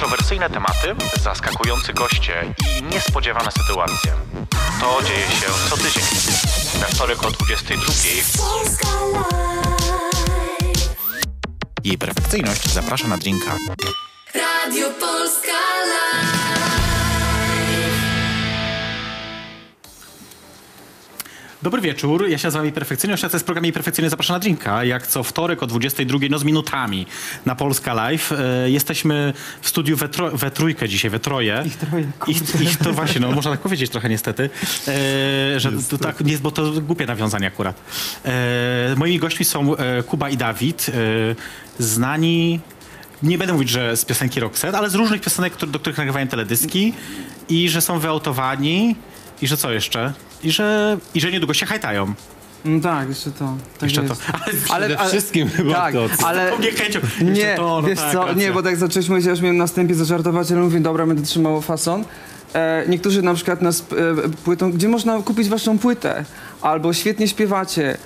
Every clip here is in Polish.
Kontrowersyjne tematy, zaskakujący goście i niespodziewane sytuacje. To dzieje się co tydzień. We wtorek o 22. Polska Live. Jej perfekcyjność zaprasza na drinka. Radio Polska Live. Dobry wieczór, ja się nazywam Perfekcyjność, a to jest program Perfekcyjny Zapraszam na Drinka. Jak co wtorek o 22, no z minutami na Polska Live. E, jesteśmy w studiu we, tro, we trójkę dzisiaj, we troje. Ich troje, ich, ich to właśnie, no można tak powiedzieć trochę niestety, e, że to tak nie jest, bo to głupie nawiązanie akurat. E, moimi gośćmi są e, Kuba i Dawid, e, znani nie będę mówić, że z piosenki Roxette, ale z różnych piosenek, do których nagrywają teledyski i że są wyautowani i że co jeszcze? I że, i że niedługo się hajtają. No tak, jeszcze to. Tak Jeszcze jest. to. Ale, ale, wszystkim chyba tak, to. ale Nie, chęcią. Jeszcze nie, to, no wiesz tak, co, racja. nie, bo tak zacząłeś mówić, ja już miałem na wstępie zażartować, ale mówię, dobra, będę trzymał fason. E, niektórzy na przykład nas e, płytą, gdzie można kupić waszą płytę, albo świetnie śpiewacie.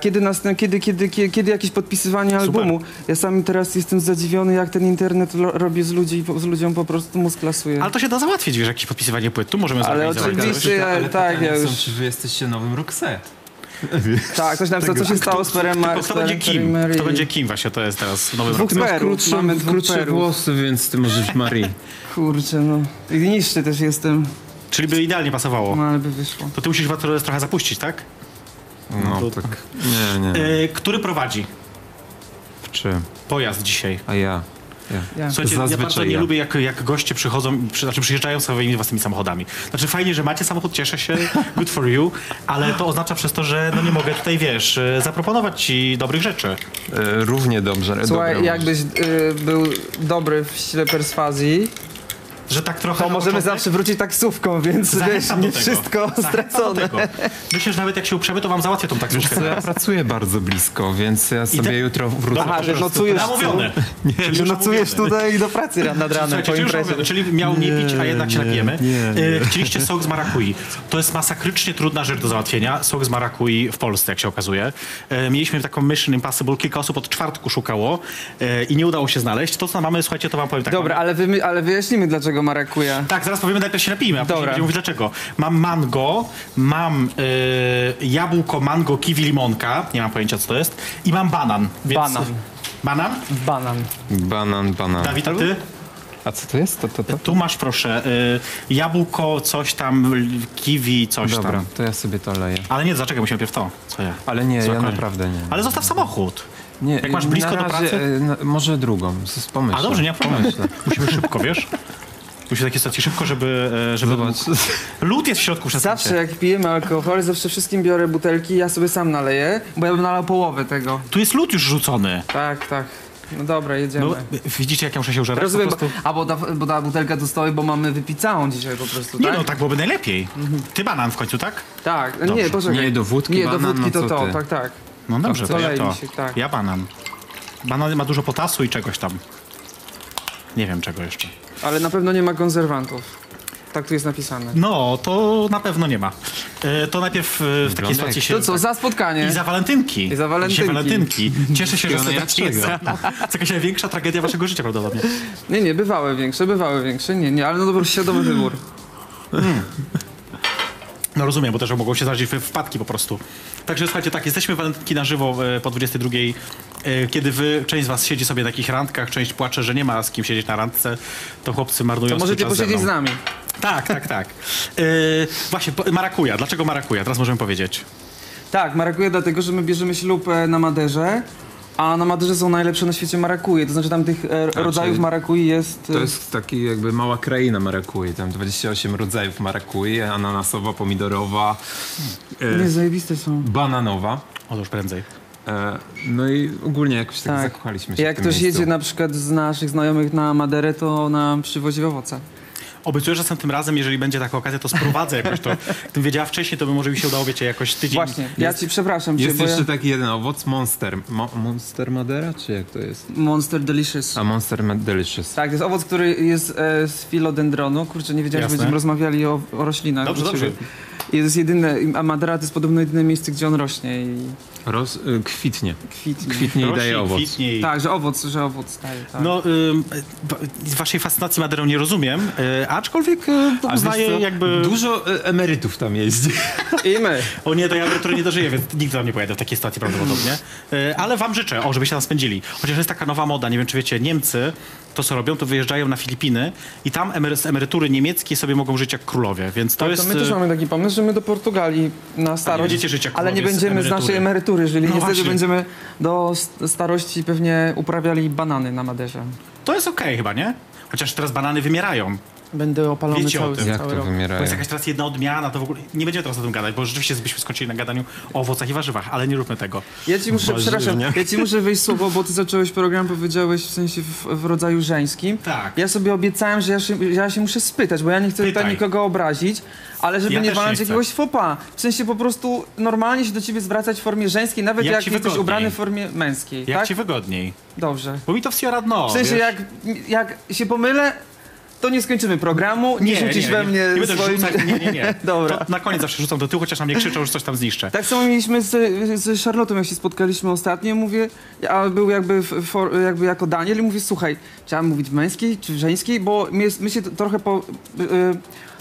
Kiedy, następ, kiedy, kiedy, kiedy, kiedy jakieś podpisywanie albumu. Ja sam teraz jestem zadziwiony, jak ten internet lo, robi z, ludzi, z ludziom po prostu mózg lasuje. Ale to się da załatwić, wiesz, jakieś podpisywanie płyt. Tu możemy Ale zorganizować. oczywiście, coś. ja, tak, ja już, Są, czy wy jesteście nowym Roxette? tak, ktoś napisał, co się stało z Perem kto będzie kim? Mary. Kto będzie kim właśnie, to jest teraz nowy Dwóch rok. perów, Krótsze, mamy dwóch krótsze perów. włosy, więc ty możesz Marii. Kurczę, no. I niższy też jestem, Czyli by idealnie pasowało. no ale by wyszło. To ty musisz was trochę zapuścić, tak? No tak. Nie, nie. E, który prowadzi Czy? pojazd dzisiaj? A ja. ja. Ja. Słuchajcie, ja Zazwyczaj bardzo nie ja. lubię, jak, jak goście przychodzą, przy, znaczy przyjeżdżają swoimi własnymi samochodami. Znaczy fajnie, że macie samochód, cieszę się, good for you, ale to oznacza przez to, że no nie mogę tutaj, wiesz, e, zaproponować ci dobrych rzeczy. E, równie dobrze. Słuchaj, dobra, jakbyś y, był dobry w ścile perswazji, Że tak trochę to możemy początek- zawsze wrócić taksówką, więc wiesz, nie tego. wszystko Zachęcam stracone. Myślę, że nawet jak się uprzemy, to wam załatwię tą taksówkę. Ja pracuję bardzo blisko, więc ja sobie te- jutro wrócę. Aha, że nocujesz Namówione. tu, że nocujesz tutaj do pracy nad ranem po imprezie. czyli miał nie pić, a jednak się napijemy. nie, E, Chcieliście sok z marakui. To jest masakrycznie trudna rzecz do załatwienia. Sok z marakui w Polsce, jak się okazuje. E, Mieliśmy taką Mission Impossible, kilka osób od czwartku szukało e, i nie udało się znaleźć. To, co mamy, słuchajcie, to wam powiem tak. Dobra, Mamy... ale, wymy- ale wyjaśnimy, dlaczego marakuja. Tak, zaraz powiemy, najpierw się napijmy, a później Dobra. będziemy mówić dlaczego. Mam mango, mam e, jabłko, mango, kiwi, limonka. Nie mam pojęcia, co to jest. I mam banan. Więc... Banan. Banan? Banan. Banan, banan. Dawid, a ty? A co to jest? To, to, to? Tu masz proszę y, jabłko, coś tam, kiwi, coś Dobra, tam. to ja sobie to leję. Ale nie, zaczekaj, musimy najpierw to. Co ja? Ale nie, Co, ja koniec? naprawdę nie. Ale zostaw samochód. nie jak masz blisko na do razie, pracy? e, na- może drugą, pomyślę. A dobrze, nie ma problemu. Pomyślę. Musimy szybko, wiesz? Musimy takie sytuacje szybko, żeby... e, żeby Zobacz. Lód jest w środku przez Zawsze jak pijemy alkohol, zawsze wszystkim biorę butelki, ja sobie sam naleję, bo ja bym nalał połowę tego. Tu jest lód już rzucony. Tak, tak. No dobra, jedziemy. No, widzicie, jak ja muszę się użerać? Rozumiem, Po bo, prostu... a bo ta, bo ta butelka tu stoi, bo mamy wypić całą dzisiaj po prostu, Nie tak? no, tak byłoby najlepiej. Ty banan w końcu, tak? Tak, Dobrze. nie, poczekaj. Nie, do wódki Nie, do banan, wódki no to to, ty? tak, tak. No dobrze, to ja Kolej to. się, tak. Ja banan. Banan ma dużo potasu i czegoś tam. Nie wiem czego jeszcze. Ale na pewno nie ma konserwantów. Tak tu jest napisane. No, to na pewno nie ma. E, to najpierw e, w takiej Wygląda sytuacji jak- się... To co, za spotkanie. I za walentynki. I za walentynki. Dzisiaj walentynki. Cieszę się, że jest. dlaczego. To jest jakaś największa tragedia waszego życia prawdopodobnie. Nie, nie, bywały większe, bywały większe, nie, nie, ale no dobra, świadomy wybór. No rozumiem, bo też mogą się zdarzyć wpadki po prostu. Także słuchajcie, tak, jesteśmy walentynki na żywo e, po 22. e, Kiedy wy, część z was siedzi sobie na takich randkach, część płacze, że nie ma z kim siedzieć na randce, to chłopcy marnują To możecie czas ze posiedzieć z nami. Tak, tak, tak. E, właśnie, marakuja. Dlaczego marakuja? Teraz możemy powiedzieć. Tak, marakuja dlatego, że my bierzemy ślub na Maderze, a na Maderze są najlepsze na świecie marakuje. To znaczy tam tych e, rodzajów czyli marakui jest... e, To jest taki jakby mała kraina marakui. Tam 28 rodzajów marakui, ananasowa, pomidorowa, e, Nie, zajebiste są. bananowa. O, to już prędzej. E, no i ogólnie jakoś tak, Tak. zakochaliśmy się Jak w tym ktoś miejscu. jedzie na przykład z naszych znajomych na Maderę, to nam przywozi owoce. Obiecuję, że tym razem, jeżeli będzie taka okazja, to sprowadzę jakoś to. Gdybym wiedziała wcześniej, to by może mi się udało, wiecie, jakoś tydzień... Właśnie, ja ci przepraszam cię, Jest bo jeszcze ja... taki jeden owoc, Monster. Mo Monster Madera, czy jak to jest? Monster Delicious. A Monster Delicious. Tak, to jest owoc, który jest e, z filodendronu. Kurczę, nie wiedziałem, że Jasne. będziemy rozmawiali o, o roślinach. Dobrze, dobrze. jest jedyne, a Madera to jest podobno jedyne miejsce, gdzie on rośnie i Roz, y, kwitnie. Kwitnie. Kwitnie i Rośnie, daje owoc. kwitnie i- Tak, że owoc, że owoc daje, tak. No, wa- waszej fascynacji Maderą nie rozumiem, y, aczkolwiek y, uznaję jakby... Dużo y, emerytów tam jeździ. I my. O nie, to ja emerytury nie dożyję, więc nikt tam nie pojedzie w takiej sytuacji prawdopodobnie. Y, Ale wam życzę, o, żebyście tam spędzili. Chociaż jest taka nowa moda, nie wiem czy wiecie, Niemcy to co robią, to wyjeżdżają na Filipiny i tam emery- z emerytury niemieckiej sobie mogą żyć jak królowie, więc to Tak, jest... to my też y, mamy taki pomysł, że my do Portugalii na starość. będziecie żyć jak ale nie będziemy z, naszej emerytury, jeżeli No niestety właśnie. będziemy do st- starości pewnie uprawiali banany na Maderze. To jest okej chyba, nie? Chociaż teraz banany wymierają. Będę opalony Wiecie o cały, tym. Jak cały to rok. Bo wymierają? jest jakaś teraz jedna odmiana, to w ogóle nie będziemy teraz o tym gadać, bo rzeczywiście byśmy skończyli na gadaniu o owocach i warzywach, ale nie róbmy tego. Ja ci muszę, Warzywnie. przepraszam, ja ci muszę wejść słowo, bo ty zacząłeś program, powiedziałeś w sensie w, w rodzaju żeńskim. Tak. Ja sobie obiecałem, że ja się, ja się muszę spytać, bo ja nie chcę tutaj Pytaj. nikogo obrazić, ale żeby Ja nie walnąć jakiegoś fopa. W sensie po prostu normalnie się do ciebie zwracać w formie żeńskiej, nawet Jak jak, jesteś wygodniej. ubrany w formie męskiej, Jak tak? ci wygodniej. Dobrze. Bo mi to wsiora dno. W sensie wiesz? jak, jak się pomylę, to nie skończymy programu, nie, rzucisz we mnie nie, będę swoim... rzucać, nie, nie, nie. Dobra. To na koniec zawsze rzucam do tyłu, chociaż na mnie krzyczą, że coś tam zniszczę. Tak samo mieliśmy z, z Charlottą, jak się spotkaliśmy ostatnio, mówię, a był jakby, for, jakby jako Daniel i mówię, słuchaj, chciałem mówić męskiej czy żeńskiej, bo my, my się trochę po, y,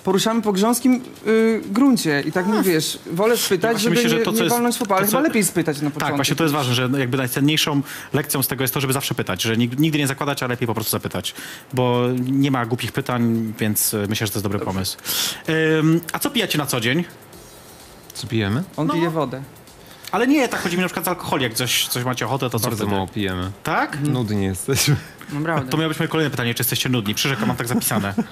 poruszamy po grząskim y, gruncie i tak mówisz, wolę spytać, żeby myślę, że nie, to, co nie jest- walnąć fopa, ale co- chyba lepiej spytać na początku. Tak, właśnie to jest ważne, że jakby najcenniejszą lekcją z tego jest to, żeby zawsze pytać, że nig- nigdy nie zakładać, a lepiej po prostu zapytać, bo nie ma głupich pytań, więc y, myślę, że to jest dobry pomysł. Ym, a co pijacie na co dzień? Co pijemy? On No. pije wodę. Ale nie, tak chodzi mi na przykład z alkoholi, jak coś, coś macie ochotę, to co Bardzo wtedy? mało pijemy. Tak? Nudni jesteśmy. Naprawdę. To miało być moje kolejne pytanie, czy jesteście nudni? Przyrzekam, mam tak zapisane.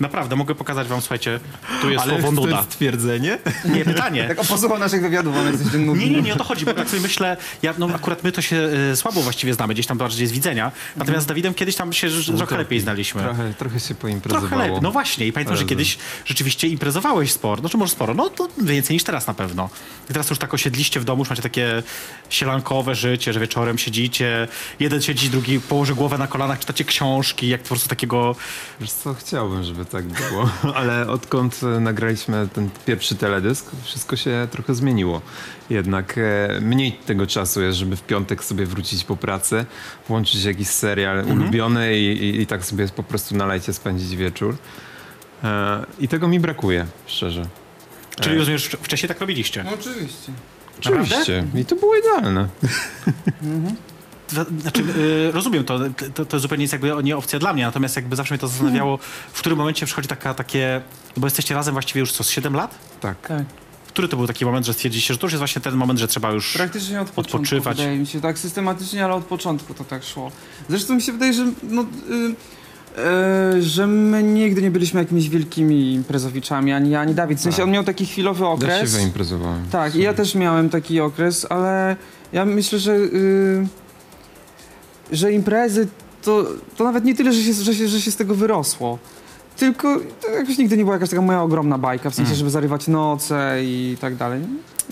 Naprawdę, mogę pokazać wam, słuchajcie, tu jest słowo to nuda. jest stwierdzenie? Nie, pytanie. Tak o posłuchał naszych wywiadów, on jesteś ten nudny. Nie, nie, nie o to chodzi, bo tak sobie myślę, ja, no akurat my to się y, słabo właściwie znamy, gdzieś tam bardziej z widzenia, natomiast z Dawidem kiedyś tam się ż- trochę lepiej znaliśmy. Trochę, trochę się poimprezowało. Trochę lepiej, no właśnie i pamiętam, że Razem. kiedyś rzeczywiście imprezowałeś sporo, no czy może sporo, no to więcej niż teraz na pewno. I teraz już tak osiedliście w domu, już macie takie sielankowe życie, że wieczorem siedzicie, jeden siedzi, drugi położy głowę na kolanach, czytacie książki, jak po prostu takiego... Wiesz co, chciałbym, żeby tak było, ale odkąd e, nagraliśmy ten pierwszy teledysk, wszystko się trochę zmieniło. Jednak e, mniej tego czasu jest, żeby w piątek sobie wrócić po pracy, włączyć jakiś serial Mhm. ulubiony i, i, i tak sobie po prostu na lajcie spędzić wieczór. E, I tego mi brakuje, szczerze. Czyli rozumiesz, wcześniej tak robiliście. No oczywiście. Oczywiście. I to było idealne. Za- Znaczy, y, rozumiem to, to, to zupełnie jest jakby nie opcja dla mnie, natomiast jakby zawsze mnie to zastanawiało, w którym momencie przychodzi taka, takie, no bo jesteście razem właściwie już co, z 7 lat? Tak. Tak. Który to był taki moment, że stwierdziliście, że to już jest właśnie ten moment, że trzeba już... Praktycznie od początku, Odpoczywać. wydaje mi się, tak systematycznie, ale od początku to tak szło. Zresztą mi się wydaje, że no, y, y, że my nigdy nie byliśmy jakimiś wielkimi imprezowiczami, ani ja, ani Dawid. W sensie Tak. on miał taki chwilowy Ja się okres. wyimprezowałem. Tak, i ja też miałem taki okres, ale ja myślę, że, y, że imprezy to, to nawet nie tyle, że się, że, się, że się z tego wyrosło. Tylko to jakoś nigdy nie była jakaś taka moja ogromna bajka, w sensie, Mm. żeby zarywać noce i tak dalej.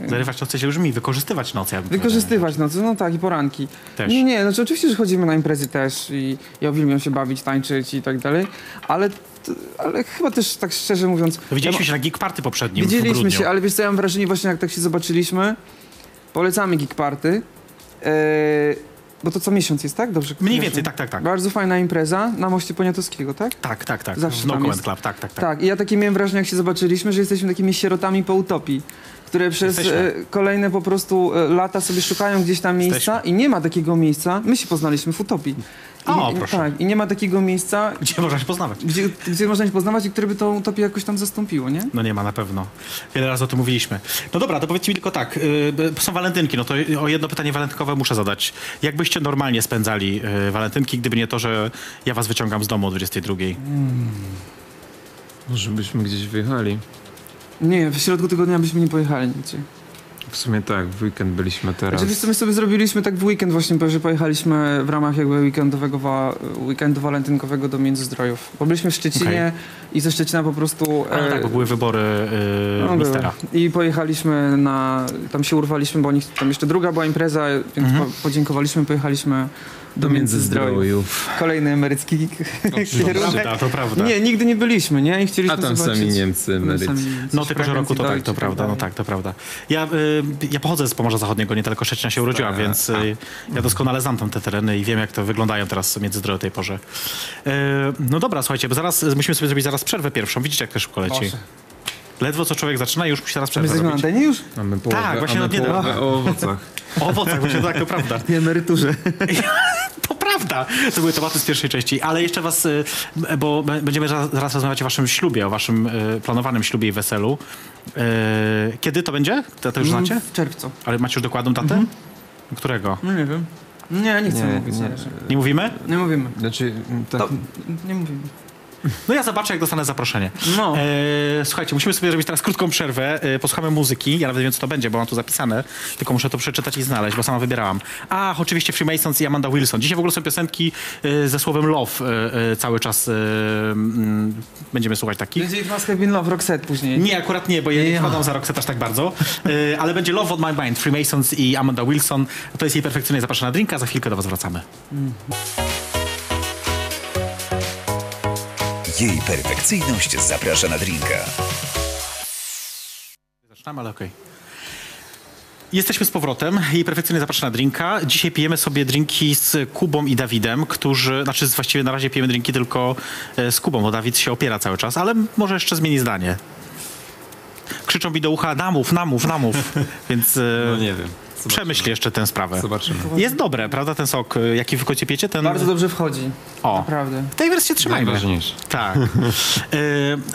Zarywać noce się już mi, wykorzystywać noce. ja Wykorzystywać noce, no tak, i poranki. Też. Nie, nie, znaczy oczywiście, że chodzimy na imprezy też i ja uwielbiam się bawić, tańczyć i tak dalej, ale, t- ale chyba też tak szczerze mówiąc... powiedzieć. Widzieliśmy ja się na Geek Party poprzednim Widzieliśmy się, ale wiesz co, ja mam wrażenie właśnie jak tak się zobaczyliśmy, polecamy Geek Party, e, bo to co miesiąc jest, tak? Dobrze? Mniej więcej, tak, tak, tak. Bardzo fajna impreza na moście Poniatowskiego, tak? Tak, tak, tak. Zawsze no Comment. Club, tak, tak, tak. Tak, i ja takie miałem wrażenie, jak się zobaczyliśmy, że jesteśmy takimi sierotami po utopii, które przez Jesteśmy. e, kolejne po prostu e, lata sobie szukają gdzieś tam miejsca Jesteśmy. i nie ma takiego miejsca. My się poznaliśmy w utopii. I, O, i- proszę. Tak, i nie ma takiego miejsca, Gdzie można się poznawać? gdzie, gdzie można się poznawać i które by tą utopię jakoś tam zastąpiło, nie? No nie ma na pewno. Wiele razy o tym mówiliśmy. No dobra, to powiedzcie mi tylko tak. y, są walentynki, no to o jedno pytanie walentynkowe muszę zadać. Jak byście normalnie spędzali y, walentynki, gdyby nie to, że ja was wyciągam z domu o 22? Może byśmy gdzieś wyjechali. Nie, w środku tygodnia byśmy nie pojechali nigdzie. W sumie tak, w weekend byliśmy teraz. Znaczy, my sobie zrobiliśmy tak w weekend właśnie, że pojechaliśmy w ramach jakby weekendowego, wa- weekendu walentynkowego do Międzyzdrojów. Bo byliśmy w Szczecinie i ze Szczecina po prostu... A, no e, tak, bo były wybory y, no, mistera. były. I pojechaliśmy na... Tam się urwaliśmy, bo oni, tam jeszcze druga była impreza, więc Mhm. po, podziękowaliśmy, pojechaliśmy Do Międzyzdrojów. Kolejny emerycki kierunek. prawda, to prawda. Nie, nigdy nie byliśmy, nie? I chcieliśmy A tam zobaczyć... sami Niemcy, emeryci. No tylko, że roku to tak, to prawda, no tak, to prawda. Ja, y, ja pochodzę z Pomorza Zachodniego, niedaleko Szczecina się urodziłam, Tak. więc y, ja doskonale znam tam te tereny i wiem, jak to wyglądają teraz Międzyzdroje o tej porze. Y, no dobra, słuchajcie, bo zaraz musimy sobie zrobić zaraz przerwę pierwszą. Widzicie, jak to szybko leci. Boże. Ledwo co człowiek zaczyna już musi teraz My przerwę jesteśmy na antenie już? Mamy połowę, Tak, właśnie niedawna. połowę o owocach. O owocach, właśnie tak, to prawda. I emeryturze. To prawda. To były tematy z pierwszej części, ale jeszcze was, y, bo będziemy zaraz rozmawiać o waszym ślubie, o waszym y, planowanym ślubie i weselu. Y, Kiedy to będzie? To, to już znacie? W czerwcu. Ale macie już dokładną datę? Mhm. Którego? No nie wiem. Nie, nie chcę Nie, mówić. nie. Nie, Nie mówimy? nie mówimy. Znaczy, tak, To, nie mówimy. No ja zobaczę, jak dostanę zaproszenie. No. E, słuchajcie, musimy sobie zrobić teraz krótką przerwę. E, posłuchamy muzyki. Ja nawet wiem, co to będzie, bo mam tu zapisane. Tylko muszę to przeczytać i znaleźć, bo sama wybierałam. Ach, oczywiście Freemasons i Amanda Wilson. Dzisiaj w ogóle są piosenki e, ze słowem love e, e, cały czas e, mm, będziemy słuchać takich. Będzie It Must Have Been Love Roxette później. Nie, akurat nie, bo ja nie wkładam za rok aż tak bardzo. Ale będzie Love on My Mind, Freemasons i Amanda Wilson. To jest jej perfekcyjnie zapraszana drinka. Za chwilkę do was wracamy. Jej perfekcyjność zaprasza na drinka. Zaczynamy, ale okej. Jesteśmy z powrotem i perfekcyjnie zapraszam na drinka. Dzisiaj pijemy sobie drinki z Kubą i Dawidem, którzy, znaczy właściwie na razie pijemy drinki tylko e, z Kubą, bo Dawid się opiera cały czas, ale może jeszcze zmieni zdanie. Krzyczą mi do ucha, namów, namów, namów, więc e, no nie wiem. Zobaczymy. przemyśl jeszcze tę sprawę. Zobaczymy. Jest dobre, prawda, ten sok, e, jaki w końcu piecie? Ten... Bardzo dobrze wchodzi. O. Naprawdę. W tej wersji trzymajmy. Najważniejsze. Tak.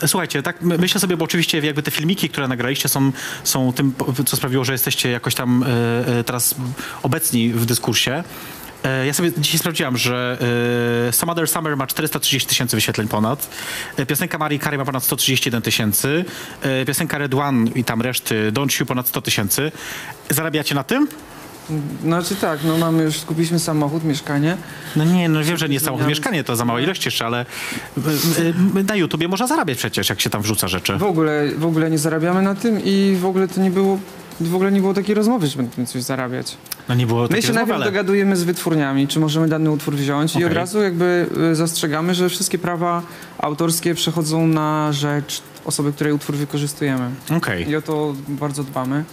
E, słuchajcie, tak my- myślę sobie, bo oczywiście jakby te filmiki, które nagraliście są, są tym, co sprawiło, że jesteście jakoś tam e, teraz obecni w dyskursie. E, Ja sobie dzisiaj sprawdziłam, że e, Some Other Summer ma 430 tysięcy wyświetleń ponad. E, Piosenka Marii Carey ma ponad 131 tysięcy. Piosenka Red One i tam reszty Don't You ponad 100 tysięcy. Zarabiacie na tym? Znaczy tak, no mamy już, kupiliśmy samochód, mieszkanie. No nie, no wiem, że nie samochód mieszkanie, to za mała ilość jeszcze, ale na YouTubie można zarabiać przecież, jak się tam wrzuca rzeczy. W ogóle, w ogóle nie zarabiamy na tym i w ogóle to nie było, w ogóle nie było takiej rozmowy, że będziemy coś zarabiać. No nie było My takiej się rozmowy, najpierw ale... dogadujemy z wytwórniami, czy możemy dany utwór wziąć i Okej. od razu jakby y, zastrzegamy, że wszystkie prawa autorskie przechodzą na rzecz osoby, której utwór wykorzystujemy. Okej. I o to bardzo dbamy.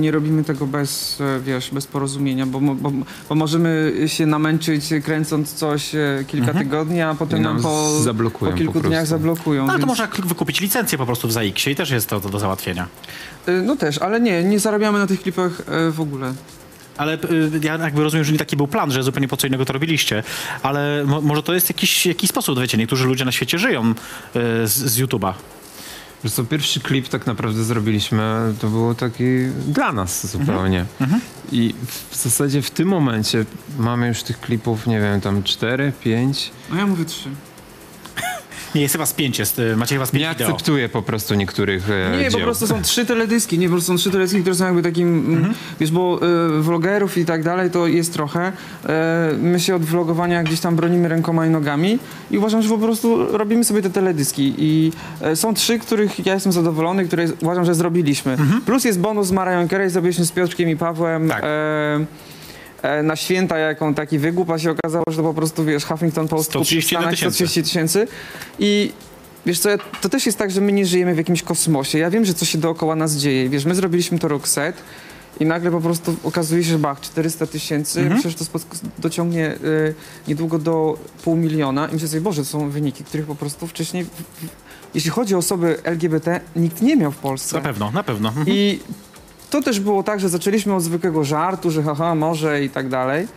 Nie robimy tego bez, e, wiesz, bez porozumienia, bo, bo, bo możemy się namęczyć kręcąc coś e, kilka Mhm. tygodni, a potem nam po, po kilku po dniach zablokują. No ale to więc- można k- wykupić licencję po prostu w ZAX-ie i też jest to, to do załatwienia. Y, No też, ale nie, nie zarabiamy na tych klipach e, w ogóle. Ale ja jakby rozumiem, że nie taki był plan, że zupełnie po co innego to robiliście, ale mo, może to jest jakiś, jakiś sposób, wiecie, niektórzy ludzie na świecie żyją z, z YouTube'a. Wiesz co, pierwszy klip tak naprawdę zrobiliśmy, to było taki dla nas zupełnie. Mhm. I w zasadzie w tym momencie mamy już tych klipów, nie wiem, tam cztery, pięć. No ja mówię trzy. Nie, jest chyba z pięć, jest, y, macie chyba z Nie pięć wideo. akceptuję po prostu niektórych e, Nie, po dzieł. prostu są trzy teledyski, nie, po prostu są trzy teledyski, które są jakby takim, Mhm. mm, wiesz, bo y, vlogerów i tak dalej to jest trochę. E, my się od vlogowania gdzieś tam bronimy rękoma i nogami i uważam, że po prostu robimy sobie te teledyski i e, są trzy, których ja jestem zadowolony, które uważam, że zrobiliśmy. Plus jest bonus z Mariah Carey, zrobiliśmy z Piotrkiem i Pawłem. Mhm. Tak. E, e, na święta jaką taki wygłup, a się okazało, że to po prostu, wiesz, Huffington Post kupił w 131 Stanach tysięcy. 130 tysięcy i Wiesz co, to też jest tak, że my nie żyjemy w jakimś kosmosie. Ja wiem, że coś się dookoła nas dzieje. Wiesz, my zrobiliśmy to Roxette i nagle po prostu okazuje się, że bach, 400 tysięcy. Mhm. Myślę, że to dociągnie y, niedługo do pół miliona. I myślę sobie, Boże, to są wyniki, których po prostu wcześniej, jeśli chodzi o osoby LGBT, nikt nie miał w Polsce. Na pewno, na pewno. Mhm. I to też było tak, że zaczęliśmy od zwykłego żartu, że haha, może i tak dalej.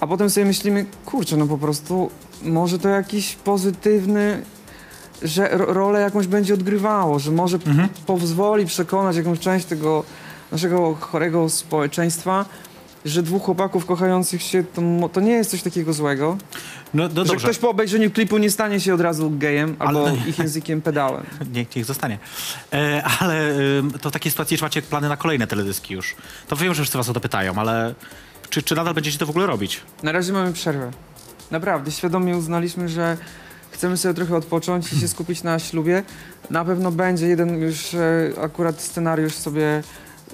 A potem sobie myślimy, kurczę, no po prostu może to jakiś pozytywny, że ro- rolę jakąś będzie odgrywało, że może Mhm. pozwoli przekonać jakąś część tego naszego chorego społeczeństwa, że dwóch chłopaków kochających się, to, to nie jest coś takiego złego. No, no że ktoś po obejrzeniu klipu nie stanie się od razu gejem albo Ale- ich językiem pedałem. niech, niech zostanie. E, ale ym, to w takiej sytuacji, czy macie plany na kolejne teledyski już? To wiem, że wszyscy was o to pytają, ale czy, czy nadal będziecie to w ogóle robić? Na razie mamy przerwę. Naprawdę, świadomie uznaliśmy, że chcemy sobie trochę odpocząć i się skupić na ślubie. Na pewno będzie jeden już e, akurat scenariusz sobie,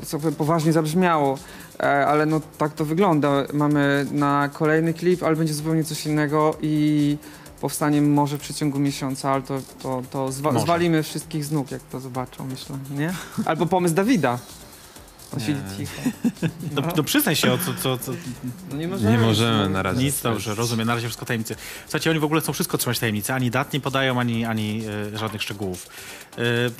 sobie poważnie zabrzmiało. E, ale no tak to wygląda. Mamy na kolejny klip, ale będzie zupełnie coś innego i powstanie może w przeciągu miesiąca, ale to, to, to zwa- Może. zwalimy wszystkich z nóg, jak to zobaczą, myślę, nie? Albo pomysł Dawida. On siedzi cicho. No, no przyznaj się, o co, co, co, No nie możemy. Nie możemy na razie. nic dobrze, rozumiem, na razie wszystko tajemnicy. Słuchajcie, oni w ogóle chcą wszystko trzymać tajemnicy, ani dat nie podają, ani, ani e, żadnych szczegółów.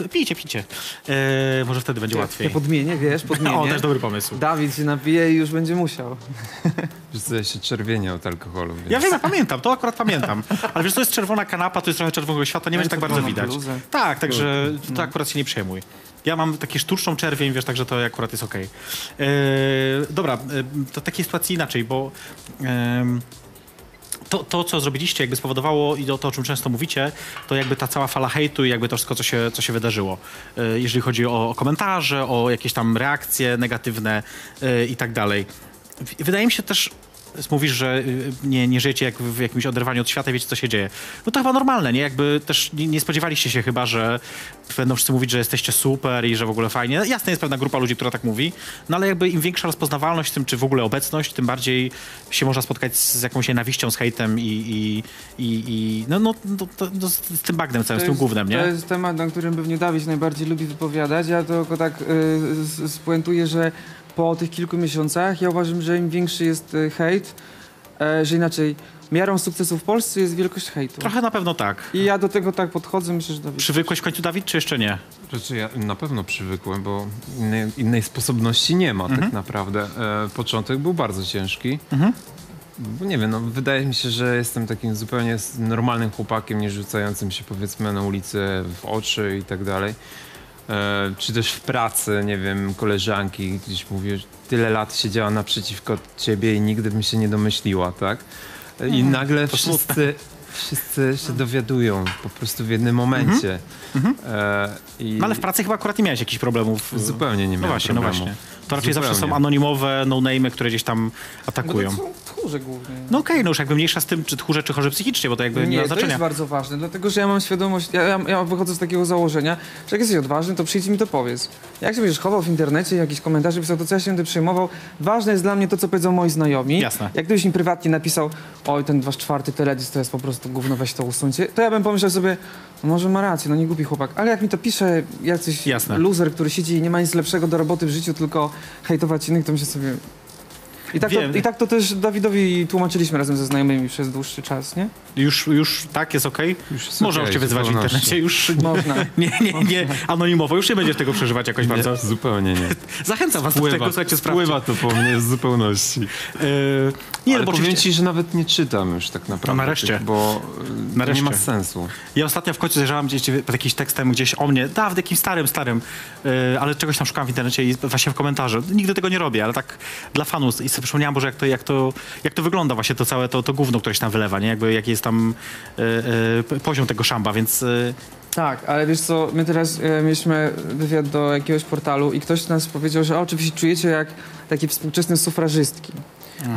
E, pijcie, pijcie. E, może wtedy będzie Ja łatwiej. podmienię, wiesz, podmienię. O, też dobry pomysł. Dawid się napije i już będzie musiał. Wiesz co, ja się czerwienię od alkoholu. Więc... Ja wiem, ja pamiętam, to akurat pamiętam. Ale wiesz, to jest czerwona kanapa, to jest trochę czerwonego światła, nie Ja będzie tak bardzo widać. bluzę. Tak, także to akurat się nie przejmuj. Ja mam taki sztuczną czerwień, wiesz, także to akurat jest okej. E, dobra, e, to takiej sytuacji inaczej, bo to, to, co zrobiliście, jakby spowodowało i to, o czym często mówicie, to jakby ta cała fala hejtu i jakby to wszystko, co się, co się wydarzyło. E, jeżeli chodzi o, o komentarze, o jakieś tam reakcje negatywne i tak dalej. W- Wydaje mi się też, mówisz, że y, nie, nie żyjecie jak w jakimś oderwaniu od świata i wiecie, co się dzieje. No to chyba normalne, nie? Jakby też nie, nie spodziewaliście się chyba, że będą wszyscy mówić, że jesteście super i że w ogóle fajnie. Jasne, jest pewna grupa ludzi, która tak mówi, no ale jakby im większa rozpoznawalność, tym czy w ogóle obecność, tym bardziej się można spotkać z jakąś nienawiścią, z hejtem i, i, i, i no, no, no, to, no, z tym bagnem całym, z tym głównym, nie? To jest temat, na którym pewnie Dawid najbardziej lubi wypowiadać. Ja tylko tak y, s- spuentuję, że po tych kilku miesiącach ja uważam, że im większy jest y, hejt, e, że inaczej miarą sukcesu w Polsce jest wielkość hejtu. Trochę na pewno tak. I ja do tego tak podchodzę, myślę, że Dawid. Przywykłeś w końcu, Dawid, czy jeszcze nie? Znaczy ja na pewno przywykłem, bo innej, innej sposobności nie ma Mhm. tak naprawdę. E, początek był bardzo ciężki. Bo nie wiem, no, wydaje mi się, że jestem takim zupełnie normalnym chłopakiem, nie rzucającym się powiedzmy na ulicę w oczy i tak dalej. E, czy też w pracy, nie wiem, koleżanki gdzieś mówię, że tyle lat siedziała naprzeciwko ciebie i nigdy bym się nie domyśliła, tak? E, I nagle wszyscy, wszyscy się dowiadują po prostu w jednym momencie. E, i No ale w pracy chyba akurat nie miałeś jakichś problemów. Zupełnie nie miałem No właśnie, no problemu. właśnie. To raczej zawsze są Zupełnie. anonimowe no-name'y, które gdzieś tam atakują. to są tchórze głównie. No okej, no już jakby mniejsza z tym, czy tchórze, czy chorzy psychicznie, bo to jakby nie, Nie, ma to znaczenia. jest bardzo ważne, dlatego że ja mam świadomość, ja, ja, ja wychodzę z takiego założenia, że jak jesteś odważny, to przyjdź i mi to powiedz. Jak się będziesz chował w internecie, jakieś komentarze pisał, to co ja się będę przejmował. Ważne jest dla mnie to, co powiedzą moi znajomi. Jasne. Jak ktoś mi prywatnie napisał, oj, ten wasz czwarty teledysk to jest po prostu gówno, weź to usuńcie, to ja bym pomyślał sobie, no może ma rację, no nie głupi chłopak, ale jak mi to pisze jacyś Jasne. loser, który siedzi i nie ma nic lepszego do roboty w życiu, tylko hejtować innych, to myślę sobie... I tak, to. I tak to też Dawidowi tłumaczyliśmy razem ze znajomymi przez dłuższy czas, nie? Już, już tak jest okej? Już jest Można okej, cię wyzywać w internecie, już Można. nie, nie, nie, anonimowo, już nie będziesz tego przeżywać jakoś bardzo. Nie, zupełnie nie. Zachęcam was do tego, słuchajcie, sprawdźcie. wpływa to po mnie z zupełności. Yy, nie, Ale no bo powiem oczywiście, ci, że nawet nie czytam już tak naprawdę. No nareszcie. Tych, bo y, to Nareszcie. nie ma sensu. ja ostatnio w końcu zajrzałam gdzieś pod jakimś tekstem gdzieś o mnie, dawno jakimś starym, starym, yy, ale czegoś tam szukałam w internecie i właśnie w komentarzu. Nigdy tego nie robię, ale tak dla fanów i sobie przypomniałam, Boże, jak to, jak to, jak to wygląda właśnie to całe to, to gówno, które się tam wylewa, nie? Jakby jaki jest tam yy, yy, poziom tego szamba, więc yy, Tak, ale wiesz co, my teraz mieliśmy wywiad do jakiegoś portalu i ktoś nas powiedział, że oczywiście czujecie jak takie współczesne sufrażystki.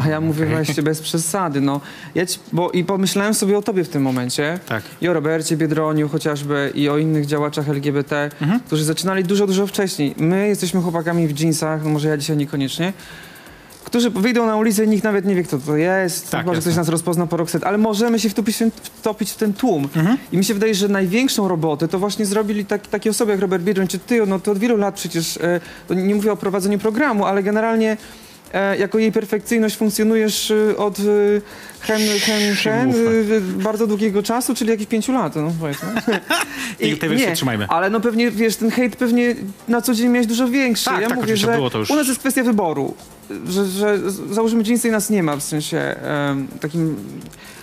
A ja mówię właśnie bez przesady, no. Ja ci, bo i pomyślałem sobie o tobie w tym momencie. tak. I o Robercie Biedroniu chociażby i o innych działaczach LGBT, którzy zaczynali dużo, dużo wcześniej. My jesteśmy chłopakami w jeansach, no może ja dzisiaj niekoniecznie, którzy wyjdą na ulicę i nikt nawet nie wie, kto to jest. Tak, chyba, że jasne. ktoś nas rozpozna po Roxette, ale możemy się wtopić, w ten- wtopić w ten tłum. I mi się wydaje, że największą robotę to właśnie zrobili tak, takie osoby jak Robert Biedroń czy ty, no to od wielu lat przecież, e, to nie mówię o prowadzeniu programu, ale generalnie e, jako jej perfekcyjność funkcjonujesz e, od e, hen, hen, hen, e, bardzo długiego czasu, czyli jakieś pięciu lat, no powiedzmy. I tej wersji trzymajmy. Ale no pewnie, wiesz, ten hejt pewnie na co dzień miałeś dużo większy. Tak, ja tak, mówię, że było to już- u nas jest kwestia wyboru. Że, że z- założymy dżinsy i nas nie ma, w sensie em, takim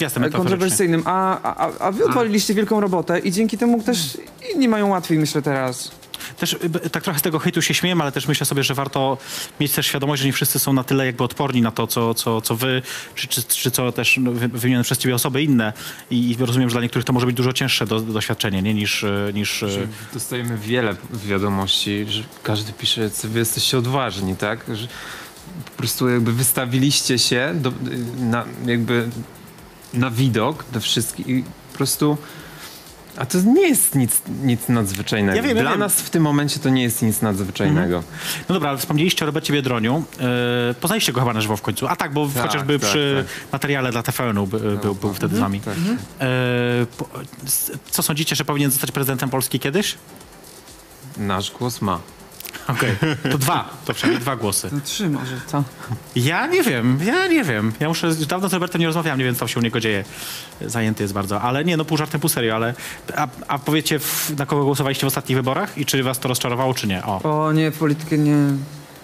Jasne, e, kontrowersyjnym, a, a, a wy odwaliliście wielką robotę i dzięki temu też inni mają łatwiej, myślę teraz. Też b- tak trochę z tego hejtu się śmiem, ale też myślę sobie, że warto mieć też świadomość, że nie wszyscy są na tyle jakby odporni na to, co, co, co wy, czy, czy, czy co też no, wy- wymienione przez ciebie osoby inne. I, I rozumiem, że dla niektórych to może być dużo cięższe do, doświadczenie, nie? Niż, y, niż Że dostajemy wiele wiadomości, że każdy pisze, co wy jesteście odważni, tak? Że po prostu jakby wystawiliście się do, na, jakby na widok do wszystkich i po prostu A to nie jest nic, nic nadzwyczajnego. Ja wiem, ja Dla wiem. nas w tym momencie to nie jest nic nadzwyczajnego. No dobra, ale wspomnieliście o Robercie Biedroniu. E, poznaliście go chyba na żywo w końcu. A tak, bo Tak, chociażby tak, przy tak. materiale dla TVN-u by, był, był wtedy z wami. tak. E, co sądzicie, że powinien zostać prezydentem Polski kiedyś? Nasz głos ma. Okej, to dwa, to przynajmniej dwa głosy. No trzy może, co? Ja nie wiem, ja nie wiem. Ja muszę, już dawno z Robertem nie rozmawiałem, nie wiem, co się u niego dzieje. Zajęty jest bardzo, ale nie, no pół żartem, pół serio, ale... A, a powiecie, w, na kogo głosowaliście w ostatnich wyborach i czy was to rozczarowało, czy nie? O, O nie, politykę nie.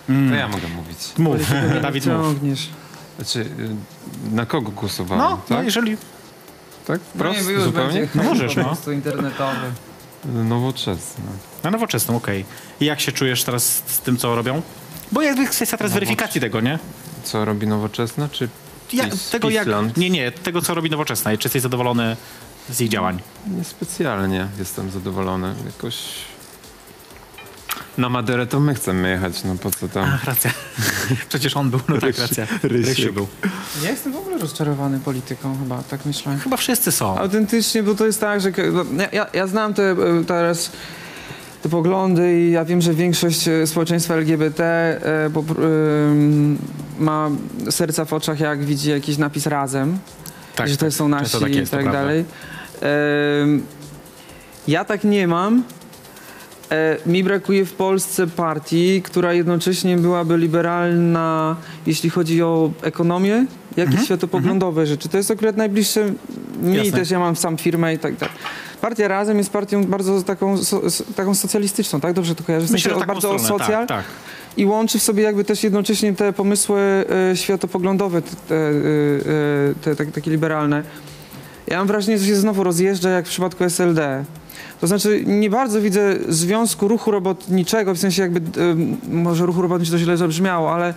To ja mogę mówić. mów, nie Dawid, mów. ciągniesz. Znaczy, y, na kogo głosowałem? No, no tak? jeżeli... tak? No nie, Prosto, bo już zupełnie? będzie No możesz, po no. prostu internetowy. Nowoczesne. Na nowoczesną, okej. I jak się czujesz teraz z tym, co robią? Bo jakby kwestia teraz weryfikacji tego, nie? Co robi nowoczesne, czy Ja, PiS, tego jak... Pisland? Nie, nie, tego, co robi nowoczesna i czy jesteś zadowolony z ich działań? Niespecjalnie jestem zadowolony. Jakoś... Na Maderę to my chcemy jechać, no po co tam? Ach, racja. Przecież on był, no tak, racja. Rysiek. Rysiu był. Ja jestem w ogóle rozczarowany polityką chyba, tak myślę. Chyba wszyscy są. Autentycznie, bo to jest tak, że no, ja- ja, ja znam te e, teraz te poglądy i ja wiem, że większość e, społeczeństwa LGBT e, pr- ym, ma serca w oczach, jak widzi jakiś napis razem, Tak, że to tak. są nasi Często tak jest, i tak dalej. Ym, ja tak nie mam. E, mi brakuje w Polsce partii, która jednocześnie byłaby liberalna, jeśli chodzi o ekonomię, jakieś Mhm. światopoglądowe rzeczy. To jest akurat najbliższe mi, Jasne. też ja mam sam firmę i tak dalej. Partia Razem jest partią bardzo taką, so, taką socjalistyczną, tak? Dobrze to kojarzę? W sensie Myślę, bardzo o stronę, socjal Tak, tak. i łączy w sobie jakby też jednocześnie te pomysły e, światopoglądowe, te, te, e, e, te, te takie liberalne. Ja mam wrażenie, że się znowu rozjeżdża jak w przypadku SLD. To znaczy nie bardzo widzę związku ruchu robotniczego, w sensie jakby, e, może ruchu robotniczego to źle zabrzmiało, ale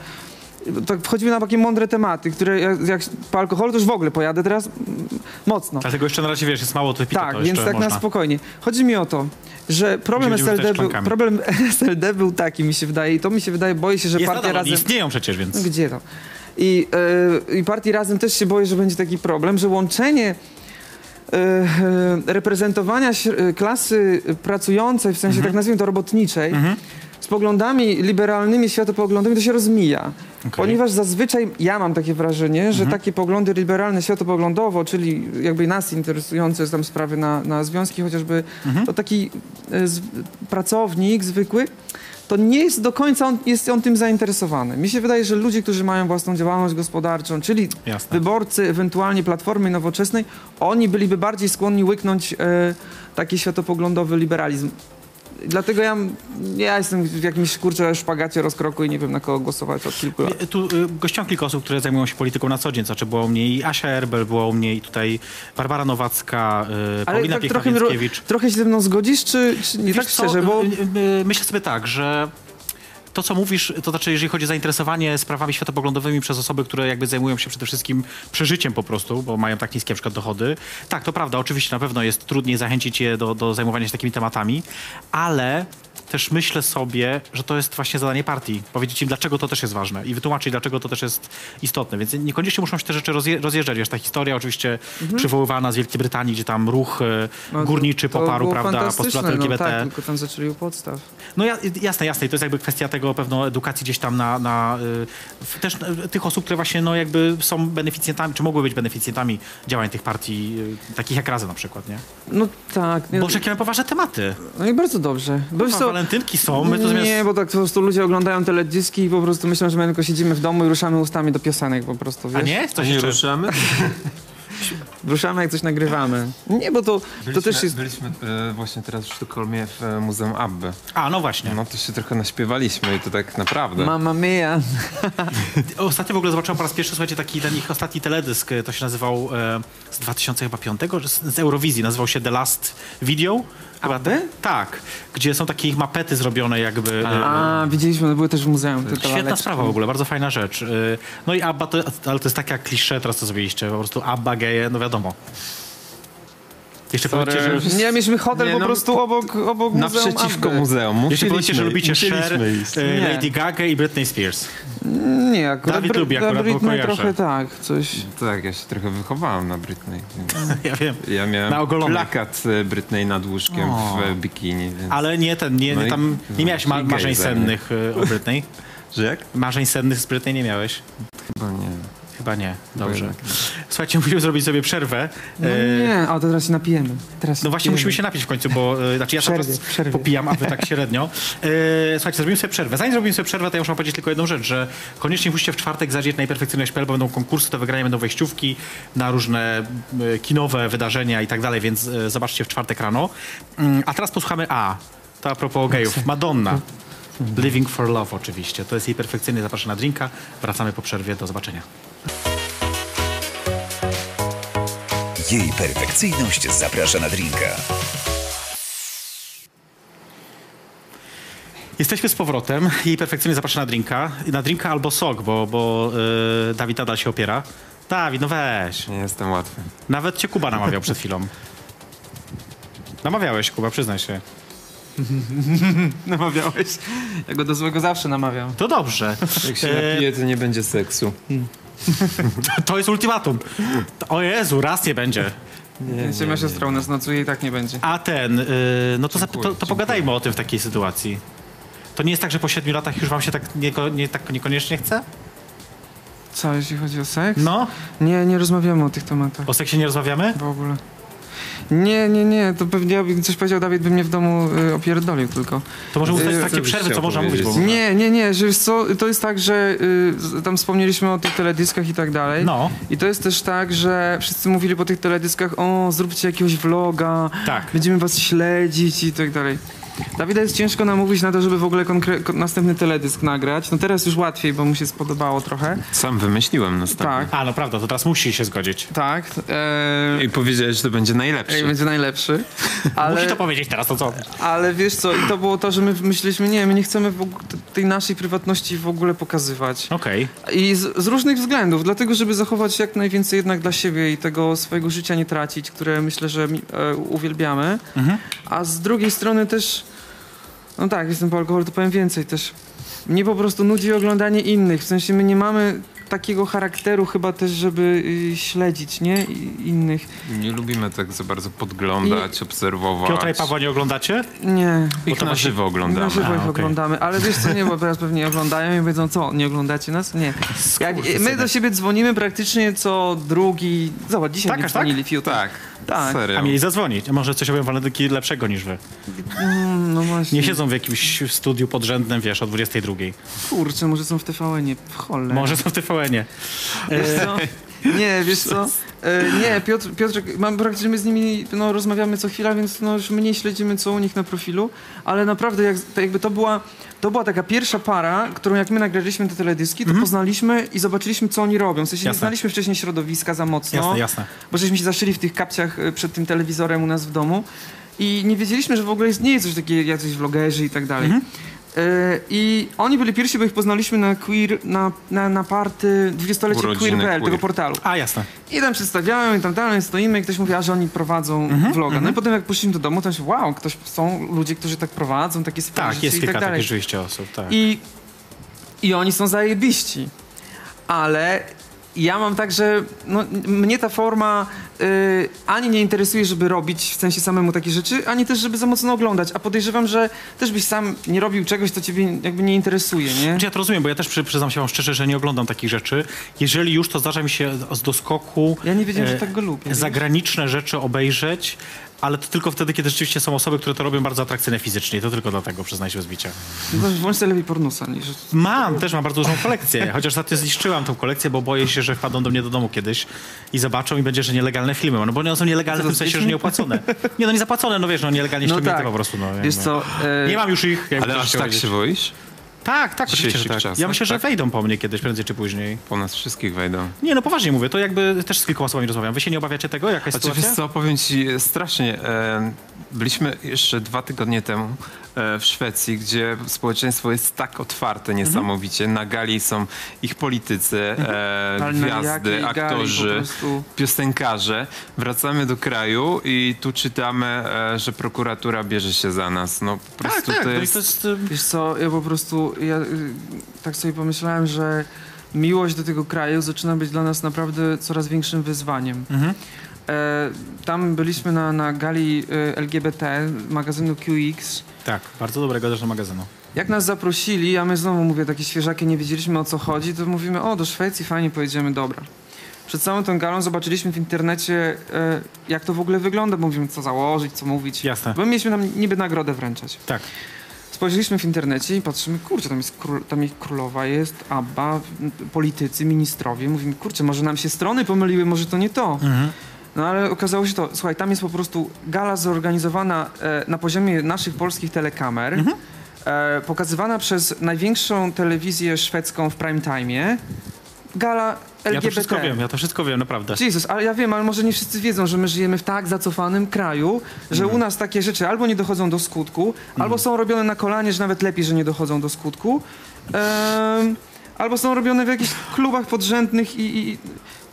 tak wchodzimy na takie mądre tematy, które jak, jak po alkoholu to już w ogóle pojadę teraz mocno. Dlatego jeszcze na razie, wiesz, jest mało to pita, Tak, to więc tak można. na spokojnie. Chodzi mi o to, że problem SLD, był, problem SLD był taki, mi się wydaje, i to mi się wydaje, boję się, że Jest oni razem... istnieją przecież, więc... Gdzie to? I, e, I partii razem też się boję, że będzie taki problem, że łączenie reprezentowania śr- e, klasy pracującej, w sensie Mhm. tak nazwijmy to robotniczej, z poglądami liberalnymi, światopoglądowymi, to się rozmija. Ponieważ zazwyczaj ja mam takie wrażenie, Mhm. że takie poglądy liberalne światopoglądowo, czyli jakby nas interesujące tam sprawy na, na związki chociażby, Mhm. to taki e, z, pracownik zwykły, to nie jest do końca on, jest on tym zainteresowany. Mi się wydaje, że ludzie, którzy mają własną działalność gospodarczą, czyli Jasne. wyborcy ewentualnie Platformy Nowoczesnej, oni byliby bardziej skłonni łyknąć e, taki światopoglądowy liberalizm. Dlatego ja, ja jestem w jakimś kurczę szpagacie rozkroku i nie wiem na kogo głosować od kilku lat. Tu y, gościłam kilka osób, które zajmują się polityką na co dzień. Znaczy było u mnie i Asia Erbel, było u mnie i tutaj Barbara Nowacka, y, Paulina tak trochę, trochę się ze mną zgodzisz, czy, czy nie Wiesz tak co, szczerze, bo... y, y, Myślę sobie tak, że to, co mówisz, to znaczy, jeżeli chodzi o zainteresowanie sprawami światopoglądowymi przez osoby, które jakby zajmują się przede wszystkim przeżyciem po prostu, bo mają tak niskie na przykład dochody. Tak, to prawda, oczywiście na pewno jest trudniej zachęcić je do, do zajmowania się takimi tematami, ale też myślę sobie, że to jest właśnie zadanie partii. Powiedzieć im, dlaczego to też jest ważne i wytłumaczyć, dlaczego to też jest istotne. Więc niekoniecznie muszą się te rzeczy rozje rozjeżdżać. Wiesz, ta historia oczywiście przywoływana z Wielkiej Brytanii, gdzie tam ruch e, Mhm. No to- górniczy to poparł, było prawda, postulaty LGBT. No tak, tylko tam zaczęli u podstaw. No ja, jasne, jasne. I to jest jakby kwestia tego pewno edukacji gdzieś tam na, na y, też y, tych osób, które właśnie no jakby są beneficjentami, czy mogły być beneficjentami działań tych partii, y, takich jak Razem na przykład, nie? No tak. Nie, Bo oczekiwałem poważne tematy. no i bardzo dobrze. Bo wiesz Co, walentynki są, my to zamiast... Nie, bo tak po prostu ludzie oglądają teledyski i po prostu myślą, że my tylko siedzimy w domu i ruszamy ustami do piosenek po prostu, wiesz? A nie? Coś Nie ruszamy? Ruszamy jak coś nagrywamy. Nie, bo to, to Byliśmy, też jest... byliśmy e, właśnie teraz w Sztokholmie w e, Muzeum Abby. A, no właśnie. No to się trochę naśpiewaliśmy i to tak naprawdę. Mamma mia. Ostatnio w ogóle zobaczyłem po raz pierwszy, słuchajcie, taki ten ich ostatni teledysk, e, to się nazywał e, z 2005, że z, z Eurowizji, nazywał się The Last Video. Chyba Abby? Tak, gdzie są takie ich mapety zrobione jakby... e, A, widzieliśmy, one były też w muzeum. Te Świetna sprawa w ogóle, bardzo fajna rzecz. Y, No i ABBA, to, ale to jest taka klisze teraz, co zrobiliście. Po prostu ABBA, geje, no wiadomo. Jeszcze powiedzcie, że... Nie, mieliśmy hotel Nie, po no, prostu obok, obok muzeum Naprzeciwko muzeum. Jeszcze powiedzcie, że lubicie Cher, e, Nie. Lady Gaga i Britney Spears. Nie, akurat Dawid Bry- lubi akurat, Britney trochę tak, coś... Tak, ja się trochę wychowałem na Britney. Ja wiem. ja miałem Na ogolonych. plakat e, Britney nad łóżkiem O. w bikini. Więc... Ale nie ten, nie, No i- tam nie miałeś ma- i marzeń sennych e, o Britney. Że jak? Marzeń sennych z Britney nie miałeś? Chyba nie. Chyba nie. Dobrze. Słuchajcie, musimy zrobić sobie przerwę. No E, nie, a to teraz się napijemy. Teraz No właśnie napijemy. musimy się napić w końcu, bo e, znaczy ja cały Przerwie, czas przerwie. popijam, a wy tak średnio. E, słuchajcie, zrobimy sobie przerwę. Zanim zrobimy sobie przerwę, to ja muszę powiedzieć tylko jedną rzecz, że koniecznie musicie w czwartek zajrzeć na perfekcyjność.pl, bo będą konkursy do wygrania, będą wejściówki na różne kinowe wydarzenia i tak dalej, więc zobaczcie w czwartek rano. Mm, A teraz posłuchamy A. To a propos gejów. Madonna. Living for Love oczywiście. To jest jej perfekcyjny zapraszam na drinka. Wracamy po przerwie. Do zobaczenia. Jej perfekcyjność zaprasza na drinka. Jesteśmy z powrotem. Jej perfekcyjnie zaprasza na drinka. Na drinka albo sok, bo, bo yy, Dawid nadal się opiera. Dawid, no weź. Nie jestem łatwy. Nawet cię Kuba namawiał przed chwilą. Namawiałeś, Kuba, przyznaj się. Namawiałeś. Ja go do złego zawsze namawiam. To dobrze. Jak się napije, to nie będzie seksu. to jest ultimatum. O Jezu, raz nie będzie. Nie, moja siostra u nas nocuje i tak nie będzie. A ten, yy, no to, Dziękuję, to, to pogadajmy o tym w takiej sytuacji. To nie jest tak, że po siedmiu latach już wam się tak, nieko, nie, tak niekoniecznie chce? Co, jeśli chodzi o seks? No, Nie, nie rozmawiamy o tych tematach. o seksie nie rozmawiamy? W ogóle. Nie, nie, nie, to pewnie jakby coś powiedział Dawid, by mnie w domu y, opierdolił tylko. To może ustalić Yy, takie przerwy, co można mówić. Bo... Nie, nie, nie, że wiesz co, to jest tak, że y, tam wspomnieliśmy o tych teledyskach i tak dalej. No, I to jest też tak, że wszyscy mówili po tych teledyskach, o, zróbcie jakiegoś vloga, tak. będziemy was śledzić i tak dalej. Dawida jest ciężko namówić na to, żeby w ogóle następny teledysk nagrać. No teraz już łatwiej, bo mu się spodobało trochę. Sam wymyśliłem następnie. Tak, A, no prawda, to teraz musi się zgodzić. tak. E, I powiedziałeś, że to będzie najlepszy. Ej, będzie najlepszy. Ale... Musi to powiedzieć teraz, to co? Ale wiesz co, i to było to, że my myśleliśmy, nie, my nie chcemy w ogóle tej naszej prywatności w ogóle pokazywać. Okej. I z, z różnych względów, dlatego żeby zachować jak najwięcej jednak dla siebie i tego swojego życia nie tracić, które myślę, że mi- e, uwielbiamy. Mhm. A z drugiej strony też, no tak, jestem po alkoholu, to powiem więcej też. Mnie po prostu nudzi oglądanie innych, w sensie my nie mamy takiego charakteru chyba też, żeby y, śledzić, nie? I, innych. Nie lubimy tak za bardzo podglądać, obserwować. Piotra i Pawła nie oglądacie? Nie. Ich to na właśnie- żywo oglądamy. Na żywo A, ich okej. oglądamy, ale wiesz co, nie, bo teraz pewnie oglądają i powiedzą, co, nie oglądacie nas? Nie. Jak, my do siebie dzwonimy praktycznie co drugi, zobacz, dzisiaj Tak, mi aż tak? dzwonili fiut. Tak, Tak. serio. A mieli zadzwonić. A może coś robią walentynki lepszego niż wy. Mm, no właśnie. Nie siedzą w jakimś studiu podrzędnym, wiesz, o 22. Kurczę, może są w TVN-ie, cholera. Może są w TVN-ie. Co? Nie, wiesz co? E, nie, Piotr, Piotrek, mam praktycznie my z nimi no, rozmawiamy co chwila, więc no, już mniej śledzimy co u nich na profilu, ale naprawdę jak, to jakby to była, to była taka pierwsza para, którą jak my nagraliśmy te teledyski, to poznaliśmy i zobaczyliśmy co oni robią. W sensie nie Jasne. znaliśmy wcześniej środowiska za mocno, Jasne, jasne. bo żeśmy się zaszyli w tych kapciach e, przed tym telewizorem u nas w domu i nie wiedzieliśmy, że w ogóle istnieje coś takiego, jacyś vlogerzy i tak dalej. Mhm. I oni byli pierwsi, bo ich poznaliśmy na queer, na, na, na party 20-lecie Urodziny queer.pl, tego portalu. A, jasne. I tam przedstawiałem i tam dalej stoimy i ktoś mówi, a że oni prowadzą Mhm, vloga. No i potem jak poszliśmy do domu, to się wow, ktoś, są ludzie, którzy tak prowadzą, takie swoje Tak, jest i kilka tak dalej. takich rzeczywiście osób, tak. I, I oni są zajebiści. Ale ja mam tak, że no, mnie ta forma y, ani nie interesuje, żeby robić w sensie samemu takie rzeczy, ani też, żeby za mocno oglądać. A podejrzewam, że też byś sam nie robił czegoś, co ciebie jakby nie interesuje, nie? Znaczy, ja to rozumiem, bo ja też przy, przyznam się wam szczerze, że nie oglądam takich rzeczy. Jeżeli już, to zdarza mi się z doskoku Ja nie wiedziałem, e, że tak go lubię. wiesz? zagraniczne rzeczy obejrzeć, ale to tylko wtedy, kiedy rzeczywiście są osoby, które to robią bardzo atrakcyjne fizycznie. To tylko dlatego, przyznaj się bez bicia. No, Włącz sobie lepiej pornusa niż... Mam, też mam bardzo dużą kolekcję. Chociaż ostatnio zniszczyłam tą kolekcję, bo boję się, że wpadną do mnie do domu kiedyś i zobaczą i będzie, że nielegalne filmy. No bo one są nielegalne w tym sensie, że nieopłacone. Nie, no nie zapłacone, no wiesz, no nielegalnie No ściągnięte tak. po prostu. No, Wiesz co... e, Nie mam już ich. Ale aż tak się boisz? Tak, tak, oczywiście, że tak. czasach, Ja myślę, że tak? wejdą po mnie kiedyś, prędzej czy później. Po nas wszystkich wejdą. Nie, no poważnie mówię, to jakby też z kilkoma osobami rozmawiam. Wy się nie obawiacie tego? Jaka jest Znaczy, wiesz sytuacja? co, powiem ci e, strasznie. E, byliśmy jeszcze dwa tygodnie temu w Szwecji, gdzie społeczeństwo jest tak otwarte niesamowicie. Na gali są ich politycy, e, Palneriaki, gwiazdy, aktorzy, piosenkarze. Wracamy do kraju i tu czytamy, e, że prokuratura bierze się za nas. No po Tak, prostu tak, to no jest... to jest... y, Wiesz co, ja po prostu, ja y, tak sobie pomyślałem, że miłość do tego kraju zaczyna być dla nas naprawdę coraz większym wyzwaniem. Mhm. E, tam byliśmy na, na gali e, LGBT magazynu QX. Tak, bardzo dobrego zresztą magazynu. Jak nas zaprosili, a my znowu mówię, takie świeżaki, nie wiedzieliśmy o co chodzi, to mówimy, o do Szwecji, fajnie pojedziemy, dobra. Przed całą tą galą zobaczyliśmy w internecie, e, jak to w ogóle wygląda, bo mówimy, co założyć, co mówić. Jasne. Bo mieliśmy nam niby nagrodę wręczać. Tak. Spojrzeliśmy w internecie i patrzymy, kurczę, tam jest król, tam ich królowa jest, Abba, politycy, ministrowie. Mówimy, kurczę, może nam się strony pomyliły, może to nie to. No ale okazało się to, słuchaj, tam jest po prostu gala zorganizowana e, na poziomie naszych polskich telekamer, e, pokazywana przez największą telewizję szwedzką w prime time. Gala LGBT. Ja to wszystko wiem, ja to wszystko wiem, naprawdę. Jezus, ale ja wiem, ale może nie wszyscy wiedzą, że my żyjemy w tak zacofanym kraju, że Mhm. u nas takie rzeczy albo nie dochodzą do skutku, albo są robione na kolanie, że nawet lepiej, że nie dochodzą do skutku, albo są robione w jakichś klubach podrzędnych i, i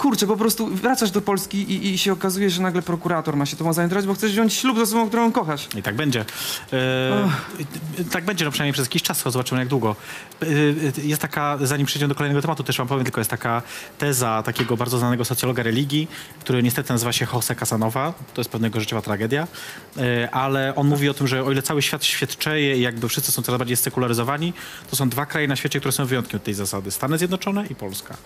kurczę, po prostu wracasz do Polski i, i się okazuje, że nagle prokurator ma się tobą zainteresować, bo chcesz wziąć ślub z osobą, którą kochasz. I tak będzie. E, tak będzie, no przynajmniej przez jakiś czas, zobaczymy jak długo. E, e, jest taka, zanim przejdziemy do kolejnego tematu, też wam powiem, tylko jest taka teza takiego bardzo znanego socjologa religii, który niestety nazywa się Jose Casanova, to jest pewnego życiowa tragedia, ale on mówi o tym, że o ile cały świat świadczeje i jakby wszyscy są coraz bardziej sekularyzowani, to są dwa kraje na świecie, które są wyjątkiem od tej zasady. Stany Zjednoczone i Polska.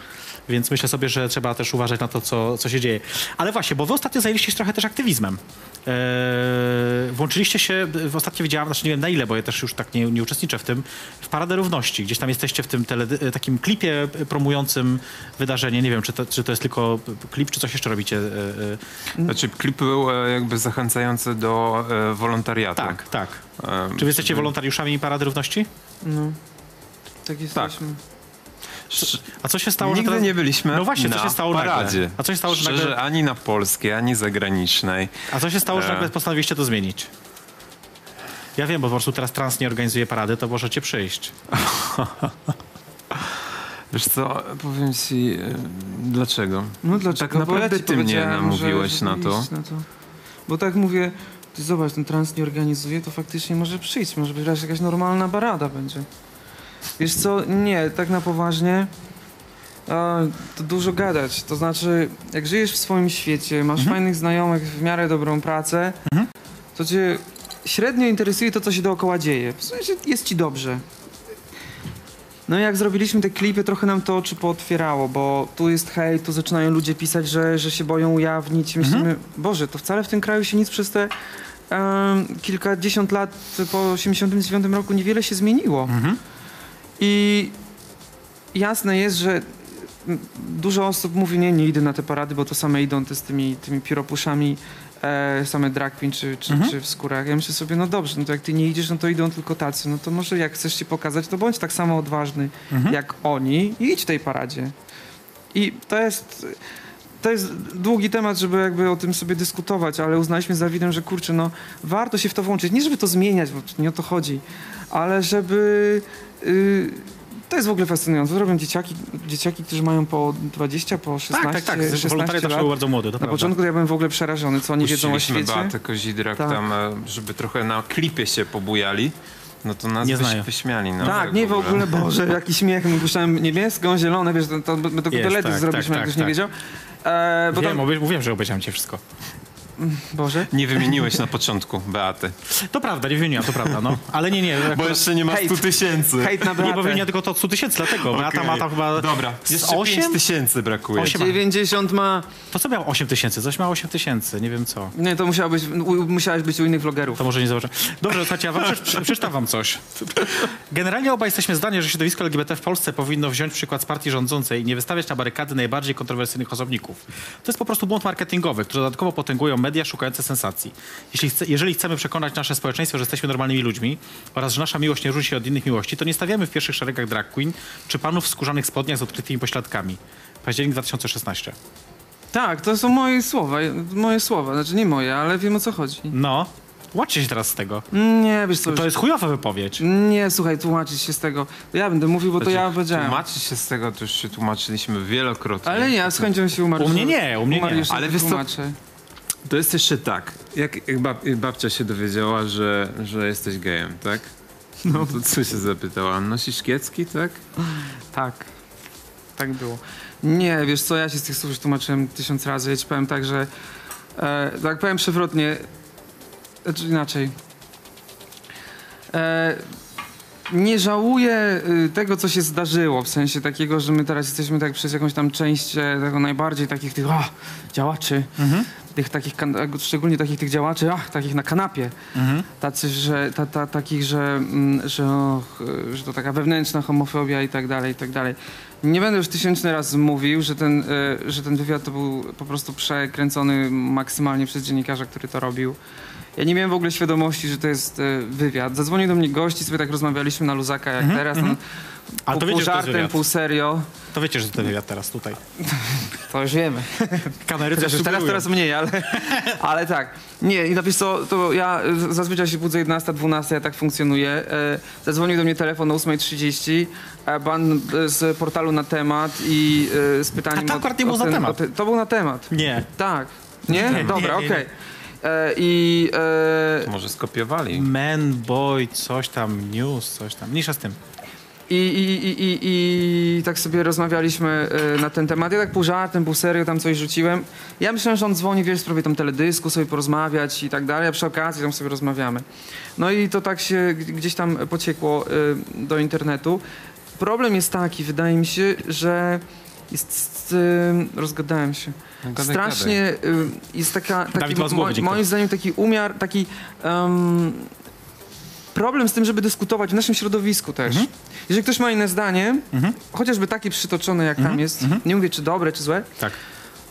Więc myślę sobie, że trzeba też uważać na to, co, co się dzieje. Ale właśnie, bo wy ostatnio zajęliście się trochę też aktywizmem. Eee, włączyliście się, w ostatnio widziałam, znaczy nie wiem na ile, bo ja też już tak nie, nie uczestniczę w tym, w Paradę Równości. Gdzieś tam jesteście w tym tele, takim klipie promującym wydarzenie. Nie wiem, czy to, czy to jest tylko klip, czy coś jeszcze robicie. Eee, Znaczy klip był e, jakby zachęcający do e, wolontariatu. tak, tak. E, Czy wy jesteście wolontariuszami Parady Równości? No, tak jesteśmy. Sz- A co się stało, że Nigdy teraz... nie byliśmy No właśnie, co na się stało nagle? paradzie. A co się stało, że nagle- ani na polskiej, ani zagranicznej. A co się stało, że E. nagle postanowiliście to zmienić? Ja wiem, bo po prostu teraz trans nie organizuje parady, to możecie przyjść. Wiesz co, powiem ci, e, dlaczego? No dlaczego? Tak naprawdę Bo ja ci ty mnie namówiłeś że, na to. na to. Bo tak mówię, ty zobacz, ten trans nie organizuje, to faktycznie może przyjść, może być jakaś normalna barada będzie. Wiesz co, nie, tak na poważnie, a, to dużo gadać. To znaczy, jak żyjesz w swoim świecie, masz fajnych znajomych, w miarę dobrą pracę, to cię średnio interesuje to, co się dookoła dzieje. W sensie jest ci dobrze. No i jak zrobiliśmy te klipy, trochę nam to oczy pootwierało, bo tu jest hejt, tu zaczynają ludzie pisać, że, że się boją ujawnić. Myślimy, Boże, to wcale w tym kraju się nic przez te em, kilkadziesiąt lat po 89 roku niewiele się zmieniło. I jasne jest, że dużo osób mówi, nie, nie idę na te parady, bo to same idą te z tymi, tymi pióropuszami, e, same drag queen czy, czy, czy w skórach. Ja myślę sobie, no dobrze, no to jak ty nie idziesz, no to idą tylko tacy. No to może jak chcesz się pokazać, to bądź tak samo odważny jak oni i idź w tej paradzie. I to jest... To jest długi temat, żeby jakby o tym sobie dyskutować, ale uznaliśmy z Dawidem, że kurczę, no warto się w to włączyć. Nie żeby to zmieniać, bo nie o to chodzi, ale żeby... Yy, to jest w ogóle fascynujące. Robią dzieciaki, dzieciaki, którzy mają po 20, po 16, tak, tak, tak. 16 Wolontariat zawsze lat. był bardzo młody, to Na prawda. początku to ja byłem w ogóle przerażony, co oni wiedzą o świecie. Beatę Kozidrak Tak. tam, e, żeby trochę na klipie się pobujali. No to nas Nie wyś- wyśmiali. No, tak, nie w ogóle, Boże, jaki śmiech. My puszczałem niebieską, zielone, wiesz, to, to my tylko Jest, teledysk tak, zrobiliśmy, tak, jak ktoś tak, nie tak. wiedział. E, bo Wiem, tam, mówiłem, że obejrzałem cię wszystko. Boże. Nie wymieniłeś na początku Beaty. To prawda, nie wymieniłam, to prawda, no. Ale nie, nie. Bo jeszcze nie ma Hejt. 100 tysięcy. Hejt na Nie, bo Beatę. wymienia tylko to 100 tysięcy, dlatego. Beata Okej. ma tam chyba... Dobra, jeszcze 5 osiem? tysięcy brakuje. Osiem. 90 ma... To co miało 8 tysięcy? Coś miało 8 tysięcy, nie wiem co. Nie, to musiało być, u, musiałeś być u innych vlogerów. To może nie zobaczę. Dobrze, słuchajcie, ja wam przeczy- przeczytam wam coś. Generalnie obaj jesteśmy zdania, że środowisko LGBT w Polsce powinno wziąć przykład z partii rządzącej i nie wystawiać na barykady najbardziej kontrowersyjnych osobników. To jest po prostu błąd marketingowy, który dodatkowo potęgują media szukające sensacji. Jeśli chce, jeżeli chcemy przekonać nasze społeczeństwo, że jesteśmy normalnymi ludźmi oraz że nasza miłość nie różni się od innych miłości, to nie stawiamy w pierwszych szeregach drag queen czy panów w skórzanych spodniach z odkrytymi pośladkami. Październik 2016. Tak, to są moje słowa, moje słowa, znaczy nie moje, ale wiem o co chodzi. No, Tłumaczcie się teraz z tego. Nie, wiesz co, To jest chujowa wypowiedź. nie, słuchaj, tłumaczyć się z tego. Ja będę mówił, bo to ja powiedziałem. Tłumaczyć się z tego, to już się tłumaczyliśmy wielokrotnie. Ale nie, ja z chęcią się umarł. U mnie nie, u mnie nie. Ale wiesz co-. To jest jeszcze tak, jak, jak, bab, babcia się dowiedziała, że, że jesteś gejem, tak? No to co się zapytała? Nosisz kiecki, tak? Tak. Tak było. Nie, wiesz co, ja się z tych słów już tłumaczyłem tysiąc razy. Ja ci powiem tak, że e, tak powiem przewrotnie, znaczy inaczej. E, nie żałuję y, tego, co się zdarzyło, w sensie takiego, że my teraz jesteśmy tak przez jakąś tam część e, tego najbardziej takich tych o, działaczy, tych takich, szczególnie takich tych działaczy, ach, takich na kanapie, tacy, że, ta, ta, takich, że, mm, że, och, że to taka wewnętrzna homofobia i tak dalej, i tak dalej. Nie będę już tysięczny raz mówił, że ten, y, że ten wywiad to był po prostu przekręcony maksymalnie przez dziennikarza, który to robił. Ja nie miałem w ogóle świadomości, że to jest e, wywiad. Zadzwonił do mnie gości, sobie tak rozmawialiśmy na luzaka jak teraz. No, Ale pół, to pół wiecie, że to jest żartem, wywiad. pół serio. To wiecie, że to wywiad teraz tutaj. To już wiemy. Kamery też teraz, teraz mniej, ale, ale tak. Nie, i napisz co, to ja e, zazwyczaj się budzę 11, 12, ja tak funkcjonuję. E, zadzwonił do mnie telefon o 8.30, e, pan e, z portalu na temat i e, z pytaniem... A to akurat nie było na temat. To był na temat. Nie. Tak. Nie? Nie, Dobra, okej. E, I... E, Może skopiowali. Man, boy, coś tam, news, coś tam. Mniejsza z tym. I, i, i, i, I tak sobie rozmawialiśmy e, na ten temat. Ja tak pół żartem, pół serio tam coś rzuciłem. Ja myślałem, że on dzwoni, wiesz, w sprawie tam teledysku, sobie porozmawiać i tak dalej, a przy okazji tam sobie rozmawiamy. No i to tak się gdzieś tam pociekło e, do internetu. Problem jest taki, wydaje mi się, że jest, rozgadałem się. No gadaj, Strasznie y, jest taka, taki, Dawid mo- dziękuję. moim zdaniem taki umiar, taki em, problem z tym, żeby dyskutować w naszym środowisku też. Mhm. Jeżeli ktoś ma inne zdanie, chociażby takie przytoczone jak tam jest, nie mówię czy dobre, czy złe, Tak.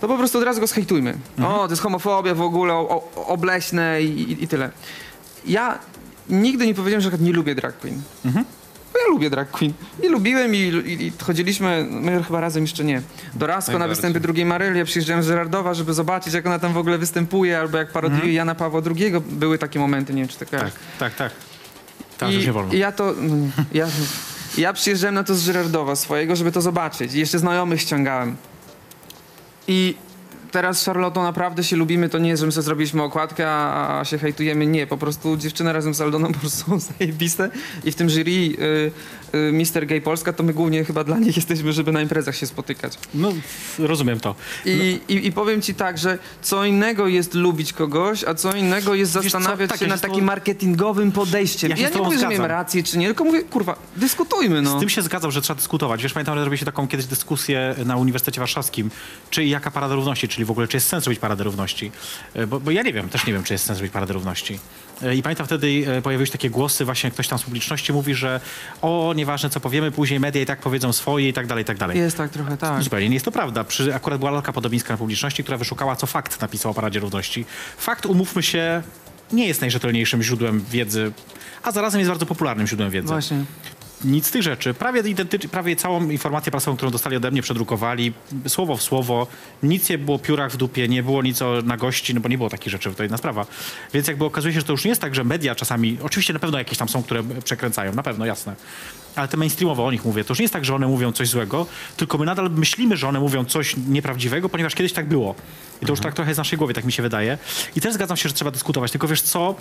to po prostu od razu go zhejtujmy. Mhm. O, to jest homofobia w ogóle, o, o, obleśne i, i, i tyle. Ja nigdy nie powiedziałem, że nie lubię drag queen. Mhm. Bo ja lubię drag queen. I lubiłem i, i, i chodziliśmy, my chyba razem jeszcze nie, do Rasko na występy drugiej Maryli. Ja przyjeżdżałem z Żerardowa, żeby zobaczyć, jak ona tam w ogóle występuje, albo jak parodiuje Jana Pawła II. Były takie momenty, nie wiem, czy tak Mhm. Tak, tak, tak. Już i, nie wolno. I ja to. no nie, Ja, ja przyjeżdżałem na to z Żyrardowa swojego, żeby to zobaczyć. I jeszcze znajomych ściągałem. I teraz z Charlottą naprawdę się lubimy. To nie jest, że my sobie zrobiliśmy okładkę, a, się hejtujemy. Nie, po prostu dziewczyny razem z Aldoną po prostu są zajebiste. I w tym jury y, Mister Gay Polska, to my głównie chyba dla nich jesteśmy, żeby na imprezach się spotykać. No, rozumiem to. I, i, I powiem ci tak, że co innego jest lubić kogoś, a co innego jest Wiesz zastanawiać tak, się ja z takim marketingowym podejściem. Ja Ja, nie mówię, że miałem rację czy nie, tylko mówię, kurwa, dyskutujmy no. Z tym się zgadzam, że trzeba dyskutować. Wiesz, pamiętam, że robiliście taką kiedyś dyskusję na Uniwersytecie Warszawskim, czy jaka parada równości, czyli w ogóle, czy jest sens robić paradę równości. E, Bo, bo ja nie wiem, też nie wiem, czy jest sens robić paradę równości. I pamiętam wtedy e, pojawiły się takie głosy, właśnie ktoś tam z publiczności mówi, że o, nieważne co powiemy, później media i tak powiedzą swoje i tak dalej, i tak dalej. Jest tak trochę, tak. Zupełnie nie jest to prawda. Przy, akurat była lalka podobińska na publiczności, która wyszukała, co fakt napisał o Paradzie Równości. Fakt, umówmy się, nie jest najrzetelniejszym źródłem wiedzy, a zarazem jest bardzo popularnym źródłem wiedzy. Właśnie. Nic z tych rzeczy. Prawie, prawie całą informację prasową, którą dostali ode mnie, przedrukowali, słowo w słowo. Nic nie było piórach w dupie, nie było nic o, na gości, no bo nie było takich rzeczy, to jedna sprawa. Więc jakby okazuje się, że to już nie jest tak, że media czasami, oczywiście na pewno jakieś tam są, które przekręcają, na pewno, jasne. Ale te mainstreamowe o nich mówię, to już nie jest tak, że one mówią coś złego, tylko my nadal myślimy, że one mówią coś nieprawdziwego, ponieważ kiedyś tak było. I to już tak trochę jest w naszej głowie, tak mi się wydaje. I też zgadzam się, że trzeba dyskutować. Tylko wiesz co,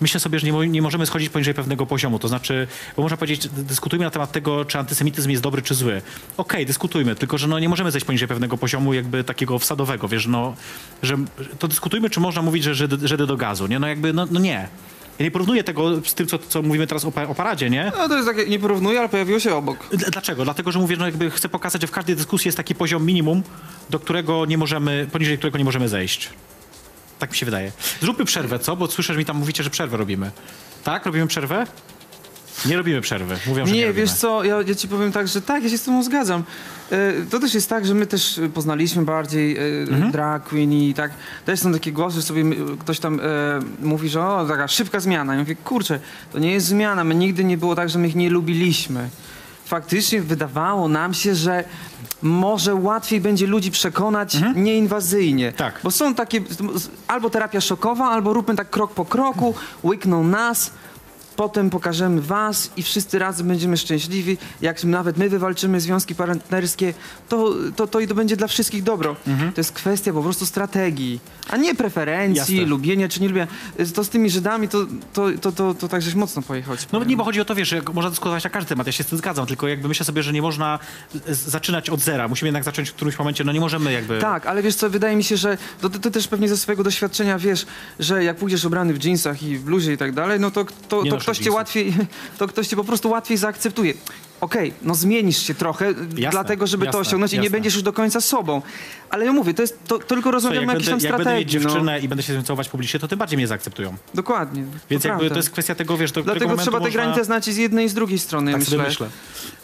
myślę sobie, że nie, mo- nie możemy schodzić poniżej pewnego poziomu. To znaczy, bo można powiedzieć, dyskutujmy na temat tego, czy antysemityzm jest dobry, czy zły. Okej, dyskutujmy, tylko że no, nie możemy zejść poniżej pewnego poziomu jakby takiego wsadowego, wiesz, no, że to dyskutujmy, czy można mówić, że Żydy, Żydy do gazu, nie? No jakby, no, no nie. Ja nie porównuję tego z tym, co, co mówimy teraz o, o paradzie, nie? No to jest takie, nie porównuję, ale pojawiło się obok. D- Dlaczego? Dlatego, że mówię, no jakby chcę pokazać, że w każdej dyskusji jest taki poziom minimum, do którego nie możemy, poniżej którego nie możemy zejść. Tak mi się wydaje. Zróbmy przerwę, co? Bo słyszę, że mi tam mówicie, że przerwę robimy. Tak? Robimy przerwę? Nie robimy przerwy. Mówią, że nie, Nie, wiesz co, ja, ja ci powiem tak, że tak, ja się z tobą zgadzam. E, to też jest tak, że my też e, poznaliśmy bardziej e, Mhm. drag queen i tak. Też są takie głosy, że sobie ktoś tam e, mówi, że o, taka szybka zmiana. Ja mówię, kurczę, to nie jest zmiana, my nigdy nie było tak, że my ich nie lubiliśmy. Faktycznie wydawało nam się, że może łatwiej będzie ludzi przekonać nieinwazyjnie. Tak. Bo są takie, albo terapia szokowa, albo róbmy tak krok po kroku, łykną nas, potem pokażemy was i wszyscy razem będziemy szczęśliwi. Jak nawet my wywalczymy związki partnerskie, to, to, to i to będzie dla wszystkich dobro. To jest kwestia po prostu strategii, a nie preferencji, Jasne. lubienia czy nie lubienia. To z tymi Żydami to, to, to, to, to tak żeś mocno pojechał. No nie, bo chodzi o to, wiesz, że można dyskutować na każdy temat, ja się z tym zgadzam, tylko jakby myślę sobie, że nie można zaczynać od zera. Musimy jednak zacząć w którymś momencie, no nie możemy jakby... Tak, ale wiesz co, wydaje mi się, że to, ty, ty też pewnie ze swojego doświadczenia wiesz, że jak pójdziesz ubrany w dżinsach i w bluzie i tak dalej, no to, to, Nie to noszę ktoś cię łatwiej, to ktoś cię po prostu łatwiej zaakceptuje. Okej, no zmienisz się trochę, dlatego żeby to jasne, osiągnąć i nie jasne. będziesz już do końca sobą. Ale ja mówię, to jest, to, to tylko rozmawiamy o jakiejś będę, tam jak będę mieć strategii. No. dziewczynę i będę się z nią całować publicznie, to tym bardziej mnie zaakceptują. Dokładnie. Więc jakby prawda. to jest kwestia tego, wiesz, do Dlatego trzeba te granice znać z jednej i z drugiej strony, Tak myślę. sobie myślę,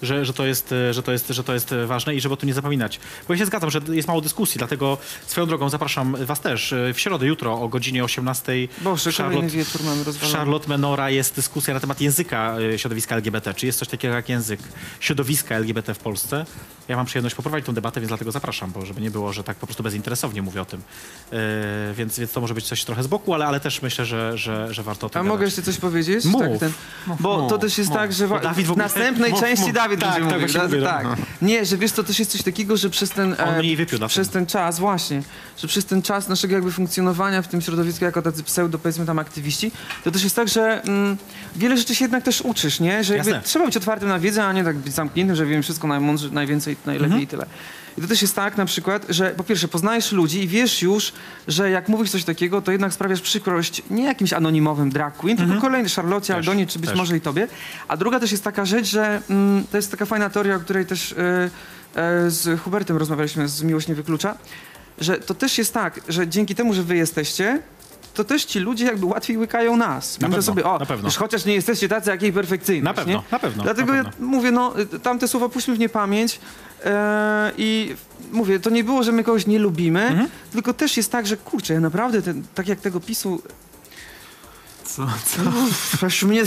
że, że, to jest, że, to jest, że to jest ważne i żeby o tym nie zapominać. Bo ja się zgadzam, że jest mało dyskusji, dlatego swoją drogą zapraszam was też. e, W środę, jutro o godzinie 18 Boże, kolejny wieczór mamy rozwalony. Charlotte Menora jest dyskusja na temat języka e, środowiska LGBT. Czy jest coś takiego jak język środowiska LGBT w Polsce? Ja mam przyjemność poprowadzić tą debatę, więc dlatego zapraszam, bo żeby nie było, że tak po prostu bezinteresownie mówię o tym. E, więc, więc to może być coś trochę z boku, ale, ale też myślę, że, że, że warto o tym A gadać. mogę jeszcze coś powiedzieć? Mów. Tak, ten, bo mów, to też jest mów. tak, że wa- Dawid w w ogóle- następnej mów, części. Dawid Tak, będzie tak, mówił. da- mówię, no. tak. Nie, że wiesz, to też jest coś takiego, że przez ten, On e, mniej wypił przez ten czas, właśnie, że przez ten czas naszego jakby funkcjonowania w tym środowisku jako tacy pseudo, powiedzmy tam aktywiści, to też jest tak, że mm, wiele rzeczy się jednak też uczysz, nie? Że trzeba być otwartym na wiedzę, a nie tak być zamkniętym, że wiem wszystko najmądrze, najwięcej, najlepiej Mhm. i tyle. I to też jest tak na przykład, że po pierwsze poznajesz ludzi i wiesz już, że jak mówisz coś takiego, to jednak sprawiasz przykrość nie jakimś anonimowym drag queen, tylko kolejny Charlotte, Aldonie, czy być Mhm. też. może i tobie. A druga też jest taka rzecz, że mm, to jest taka fajna teoria, o której też e, e, z Hubertem rozmawialiśmy, z Miłość nie wyklucza, że to też jest tak, że dzięki temu, że wy jesteście, to też ci ludzie jakby łatwiej łykają nas. Na Myślę sobie, o, na pewno. już chociaż nie jesteście tacy jak jej perfekcyjni. Na pewno, na pewno, Dlatego na ja pewno. mówię, no, tamte słowa puśćmy w niepamięć e, i mówię, to nie było, że my kogoś nie lubimy, Mhm. tylko też jest tak, że kurczę, ja naprawdę, ten, tak jak tego PiSu, Co, co? aż, mnie,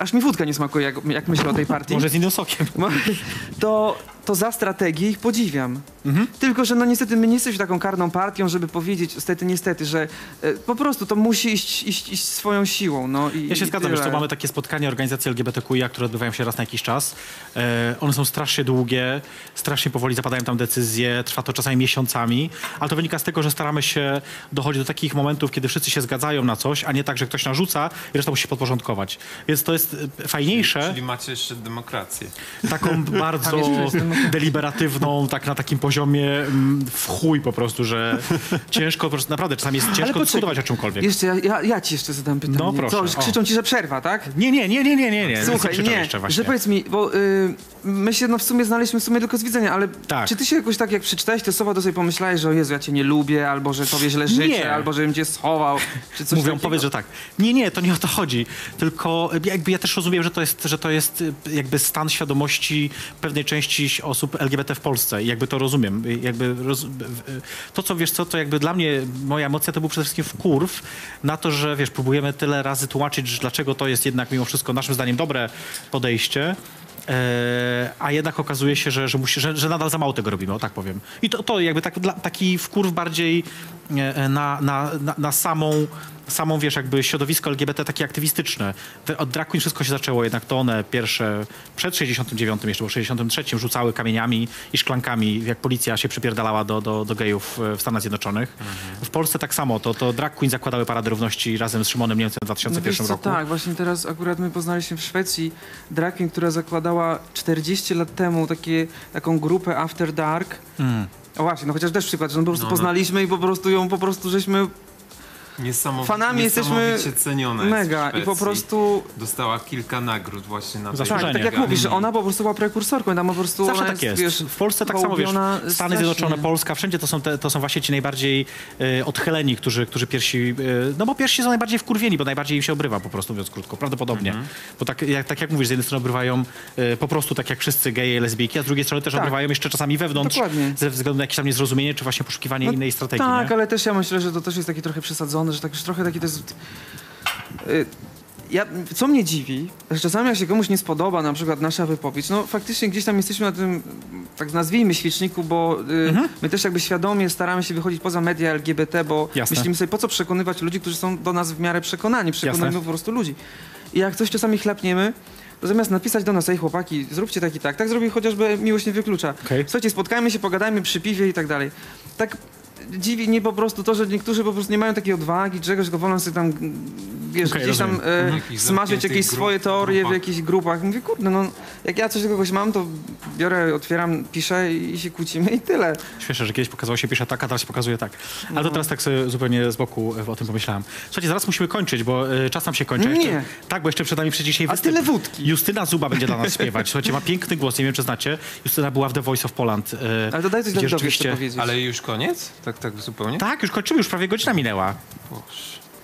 aż mi wódka nie smakuje, jak, jak myślę o tej partii. Może z innym sokiem. to, to za strategię ich podziwiam. Mhm. Tylko, że no niestety my nie jesteśmy taką karną partią, żeby powiedzieć, niestety, niestety, że e, po prostu to musi iść, iść, iść swoją siłą. No, i, Ja się i zgadzam, tyle. co, mamy takie spotkania organizacji LGBTQIA, które odbywają się raz na jakiś czas. E, one są strasznie długie, strasznie powoli zapadają tam decyzje, trwa to czasami miesiącami, ale to wynika z tego, że staramy się dochodzić do takich momentów, kiedy wszyscy się zgadzają na coś, a nie tak, że ktoś narzuca i reszta musi się podporządkować. Więc to jest e, fajniejsze, Czyli macie jeszcze demokrację. taką bardzo. Deliberatywną, tak na takim poziomie mm, w chuj po prostu, że ciężko, po prostu, naprawdę czasami jest ciężko dyskutować o czymkolwiek. Jeszcze ja, ja, ja ci jeszcze zadam pytanie. No, proszę, Co, krzyczą ci, że przerwa, tak? Nie, nie, nie, nie, nie, nie, nie. Słuchaj, nie, jeszcze właśnie. że powiedz mi, bo y, my się no w sumie znaleźliśmy w sumie tylko z widzenia, ale Tak. czy ty się jakoś tak jak przeczytałeś te słowa, to sobie pomyślałeś, że o Jezu, ja cię nie lubię, albo że tobie źle życzę, Nie. albo żebym cię schował, czy coś Mówią, takiego? powiedz, że tak. Nie, nie, to nie o to chodzi. Tylko jakby ja też rozumiem, że to jest, że to jest y, jakby stan świadomości pewnej części osób LGBT w Polsce. I jakby to rozumiem. I Jakby roz... y, To, co wiesz co, to jakby dla mnie moja emocja to był przede wszystkim wkurw na to, że wiesz, próbujemy tyle razy tłumaczyć, że dlaczego to jest jednak mimo wszystko naszym zdaniem dobre podejście. E, a jednak okazuje się, że, że, musi, że, że nadal za mało tego robimy, o tak powiem. I to, to jakby tak, dla, taki wkurw bardziej na, na, na, na samą, samą, wiesz, jakby środowisko LGBT takie aktywistyczne. Od drag queen wszystko się zaczęło, jednak to one pierwsze, przed 69 jeszcze, bo w 63 rzucały kamieniami i szklankami, jak policja się przypierdalała do, do, do gejów e, w Stanach Zjednoczonych. W Polsce tak samo, to, to drag queen zakładały Parady Równości razem z Szymonem Niemcem w No 2001 wiesz co, roku. tak, właśnie teraz akurat my poznaliśmy w Szwecji drag queen, która zakładała 40 lat temu takie, taką grupę After Dark. Mm. O właśnie, no chociaż też przykład, że no po prostu No, no. poznaliśmy i po prostu ją po prostu żeśmy Niesamow... fanami jesteśmy ceniona jest mega w i po prostu Dostała kilka nagród właśnie na tej Zasłużenie. tak, tak jak mówisz, że ona po prostu była prekursorką, tam po prostu Zawsze ona tak jest. Wiesz, w Polsce tak samo, wiesz, Stany strasznie. Zjednoczone, Polska, wszędzie to są, te, to są właśnie ci najbardziej e, odchyleni, którzy, którzy pierwsi, e, no bo pierwsi są najbardziej wkurwieni, bo najbardziej im się obrywa po prostu, mówiąc krótko, prawdopodobnie. Mhm. Bo tak jak, tak jak mówisz, z jednej strony obrywają e, po prostu tak jak wszyscy geje, lesbijki, a z drugiej strony też Tak. obrywają jeszcze czasami wewnątrz, Dokładnie. ze względu na jakieś tam niezrozumienie, czy właśnie poszukiwanie No innej strategii, Tak, nie? ale też ja myślę, że to też jest takie trochę przesadzone, że tak już trochę taki to jest... y, ja, co mnie dziwi, że czasami jak się komuś nie spodoba na przykład nasza wypowiedź, no faktycznie gdzieś tam jesteśmy na tym, tak nazwijmy, świeczniku, bo y, my też jakby świadomie staramy się wychodzić poza media LGBT, bo Jasne. myślimy sobie, po co przekonywać ludzi, którzy są do nas w miarę przekonani, przekonujmy Jasne. po prostu ludzi. I jak coś czasami chlapniemy, to zamiast napisać do nas, ej chłopaki, zróbcie tak i tak, tak zrobił chociażby miłość nie wyklucza. Okej. Słuchajcie, spotkajmy się, pogadajmy przy piwie i tak dalej. Tak dziwi mnie po prostu to, że niektórzy po prostu nie mają takiej odwagi, czegoś, tylko wolą sobie tam, wiesz, Okej, gdzieś tam e, Mhm. Smażyć jakieś grup- swoje teorie w jakichś grupach. Mówię, kurde, no jak ja coś do kogoś mam, to biorę, otwieram, piszę i się kłócimy i tyle. Śmieszne, że kiedyś pokazało się pisze tak, a teraz się pokazuje tak. Ale to teraz tak sobie zupełnie z boku e, o tym pomyślałem. Słuchajcie, zaraz musimy kończyć, bo e, czas nam się kończy. Nie. Jeszcze, tak, bo jeszcze przed nami przecież dzisiaj A występ. tyle wódki. Justyna Zuba będzie dla nas śpiewać. Słuchajcie, ma piękny głos, nie wiem czy znacie. Justyna była w The Voice of Poland. e, Ale to daj coś gdzie Dawidowi rzeczywiście... jeszcze powiedzieć. Ale już koniec? Tak, tak zupełnie? Tak, już kończymy, już prawie godzina minęła. Boże,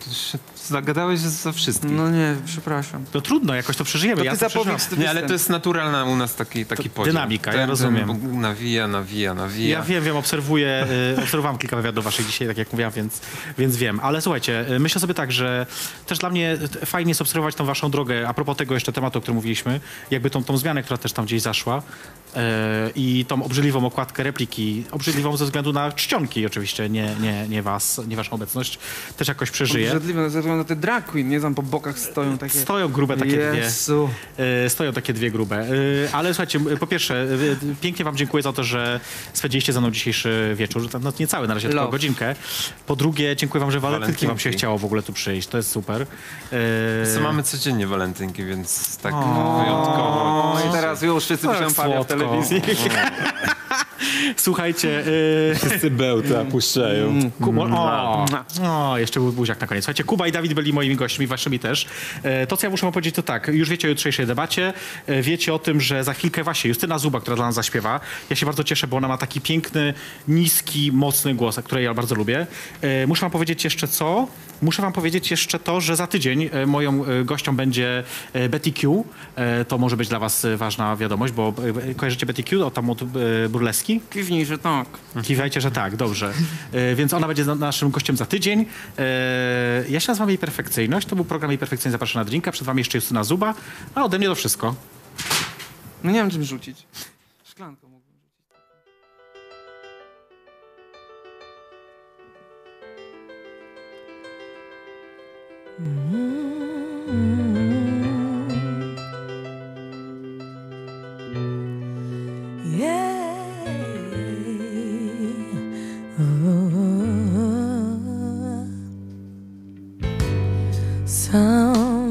to się zagadałeś za wszystkim. No nie, przepraszam. To trudno, jakoś to przeżyjemy. To ja to Nie, ale to jest naturalna u nas taki, taki To podział. dynamika, ja Ten- rozumiem. ten nawija, nawija, nawija. Ja wiem, wiem, obserwuję, y, obserwowałem kilka wywiadów waszych dzisiaj, tak jak mówiłam, więc, więc wiem. Ale słuchajcie, y, myślę sobie tak, że też dla mnie fajnie jest obserwować tą waszą drogę. A propos tego jeszcze tematu, o którym mówiliśmy, jakby tą, tą zmianę, która też tam gdzieś zaszła y, i tą obrzydliwą okładkę repliki, obrzydliwą ze względu na czcionki oczywiście, nie, nie, nie was, nie waszą obecność, też jakoś przeżyję. Obrzydliwe, ze względu na te drag queen, nie tam po bokach stoją takie... Stoją grube takie dwie. Jezu. E, Stoją takie dwie grube. E, Ale słuchajcie, po pierwsze, e, pięknie wam dziękuję za to, że spędziliście ze mną dzisiejszy wieczór. No, nie cały na razie, tylko Love. godzinkę. Po drugie, dziękuję wam, że walentynki wam się chciało w ogóle tu przyjść. To jest super. E, Co mamy codziennie walentynki, więc tak O. wyjątkowo. No i teraz już wszyscy Tak piszą w telewizji. Słuchajcie, e, Wszyscy bełta puszczają. Kuba, o, o, jeszcze był buziak na koniec. Słuchajcie, Kuba i Dawid byli moimi gośćmi, waszymi też. E, To, co ja muszę wam powiedzieć, to tak, już wiecie o jutrzejszej debacie, e, wiecie o tym, że za chwilkę właśnie Justyna Zuba, która dla nas zaśpiewa, ja się bardzo cieszę, bo ona ma taki piękny, niski, mocny głos, który ja bardzo lubię. E, Muszę wam powiedzieć jeszcze co? Muszę wam powiedzieć jeszcze to, że za tydzień moją gością będzie Betty Q. To może być dla was ważna wiadomość, bo kojarzycie Betty Q, o tam od burleski? Kiwnij, że tak. Kiwajcie, że tak, dobrze. Więc ona będzie na- naszym gościem za tydzień. Ja się nazywam jej Perfekcyjność. To był program jej Perfekcyjność Zapraszam na drinka. Przed wami jeszcze Justyna Zuba. A ode mnie to wszystko. No nie wiem czym rzucić. Szklanką mógłbym rzucić. Some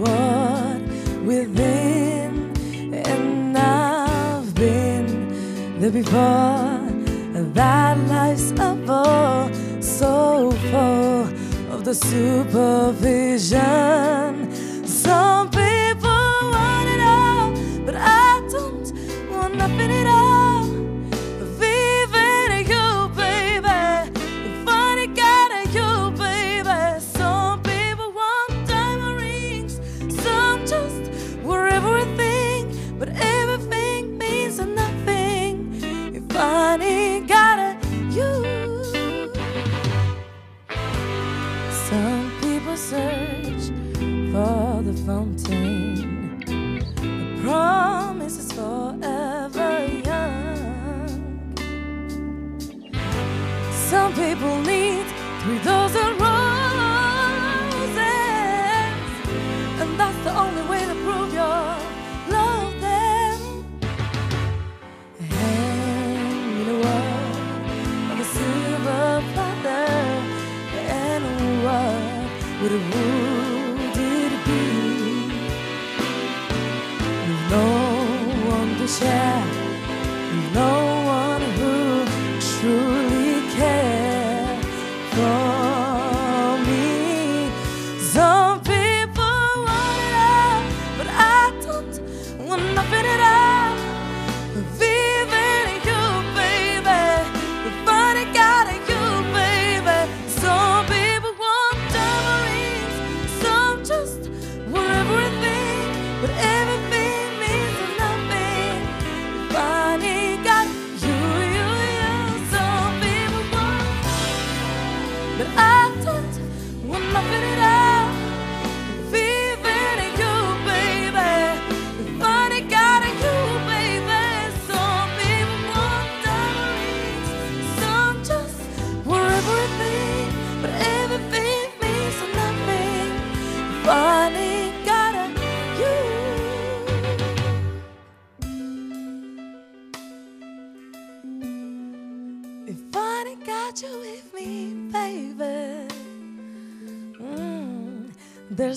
what within, and I've been there before. That life's a bore so full of the supervision. Some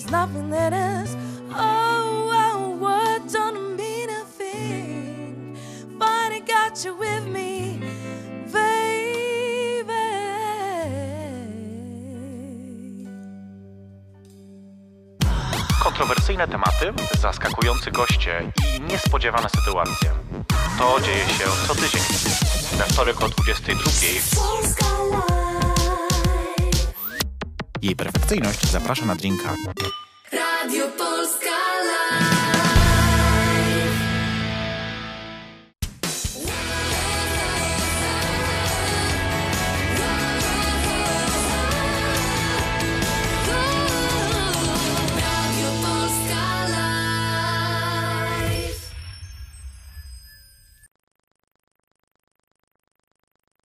there's nothing that is. Oh, oh, what don't mean a thing. Finally got you with me, baby. Kontrowersyjne tematy, zaskakujący goście i niespodziewane sytuacje. To dzieje się co tydzień. We wtorek o 22.00 Polska Live. Jej perfekcyjność zaprasza na drinka. Radio Polska Live.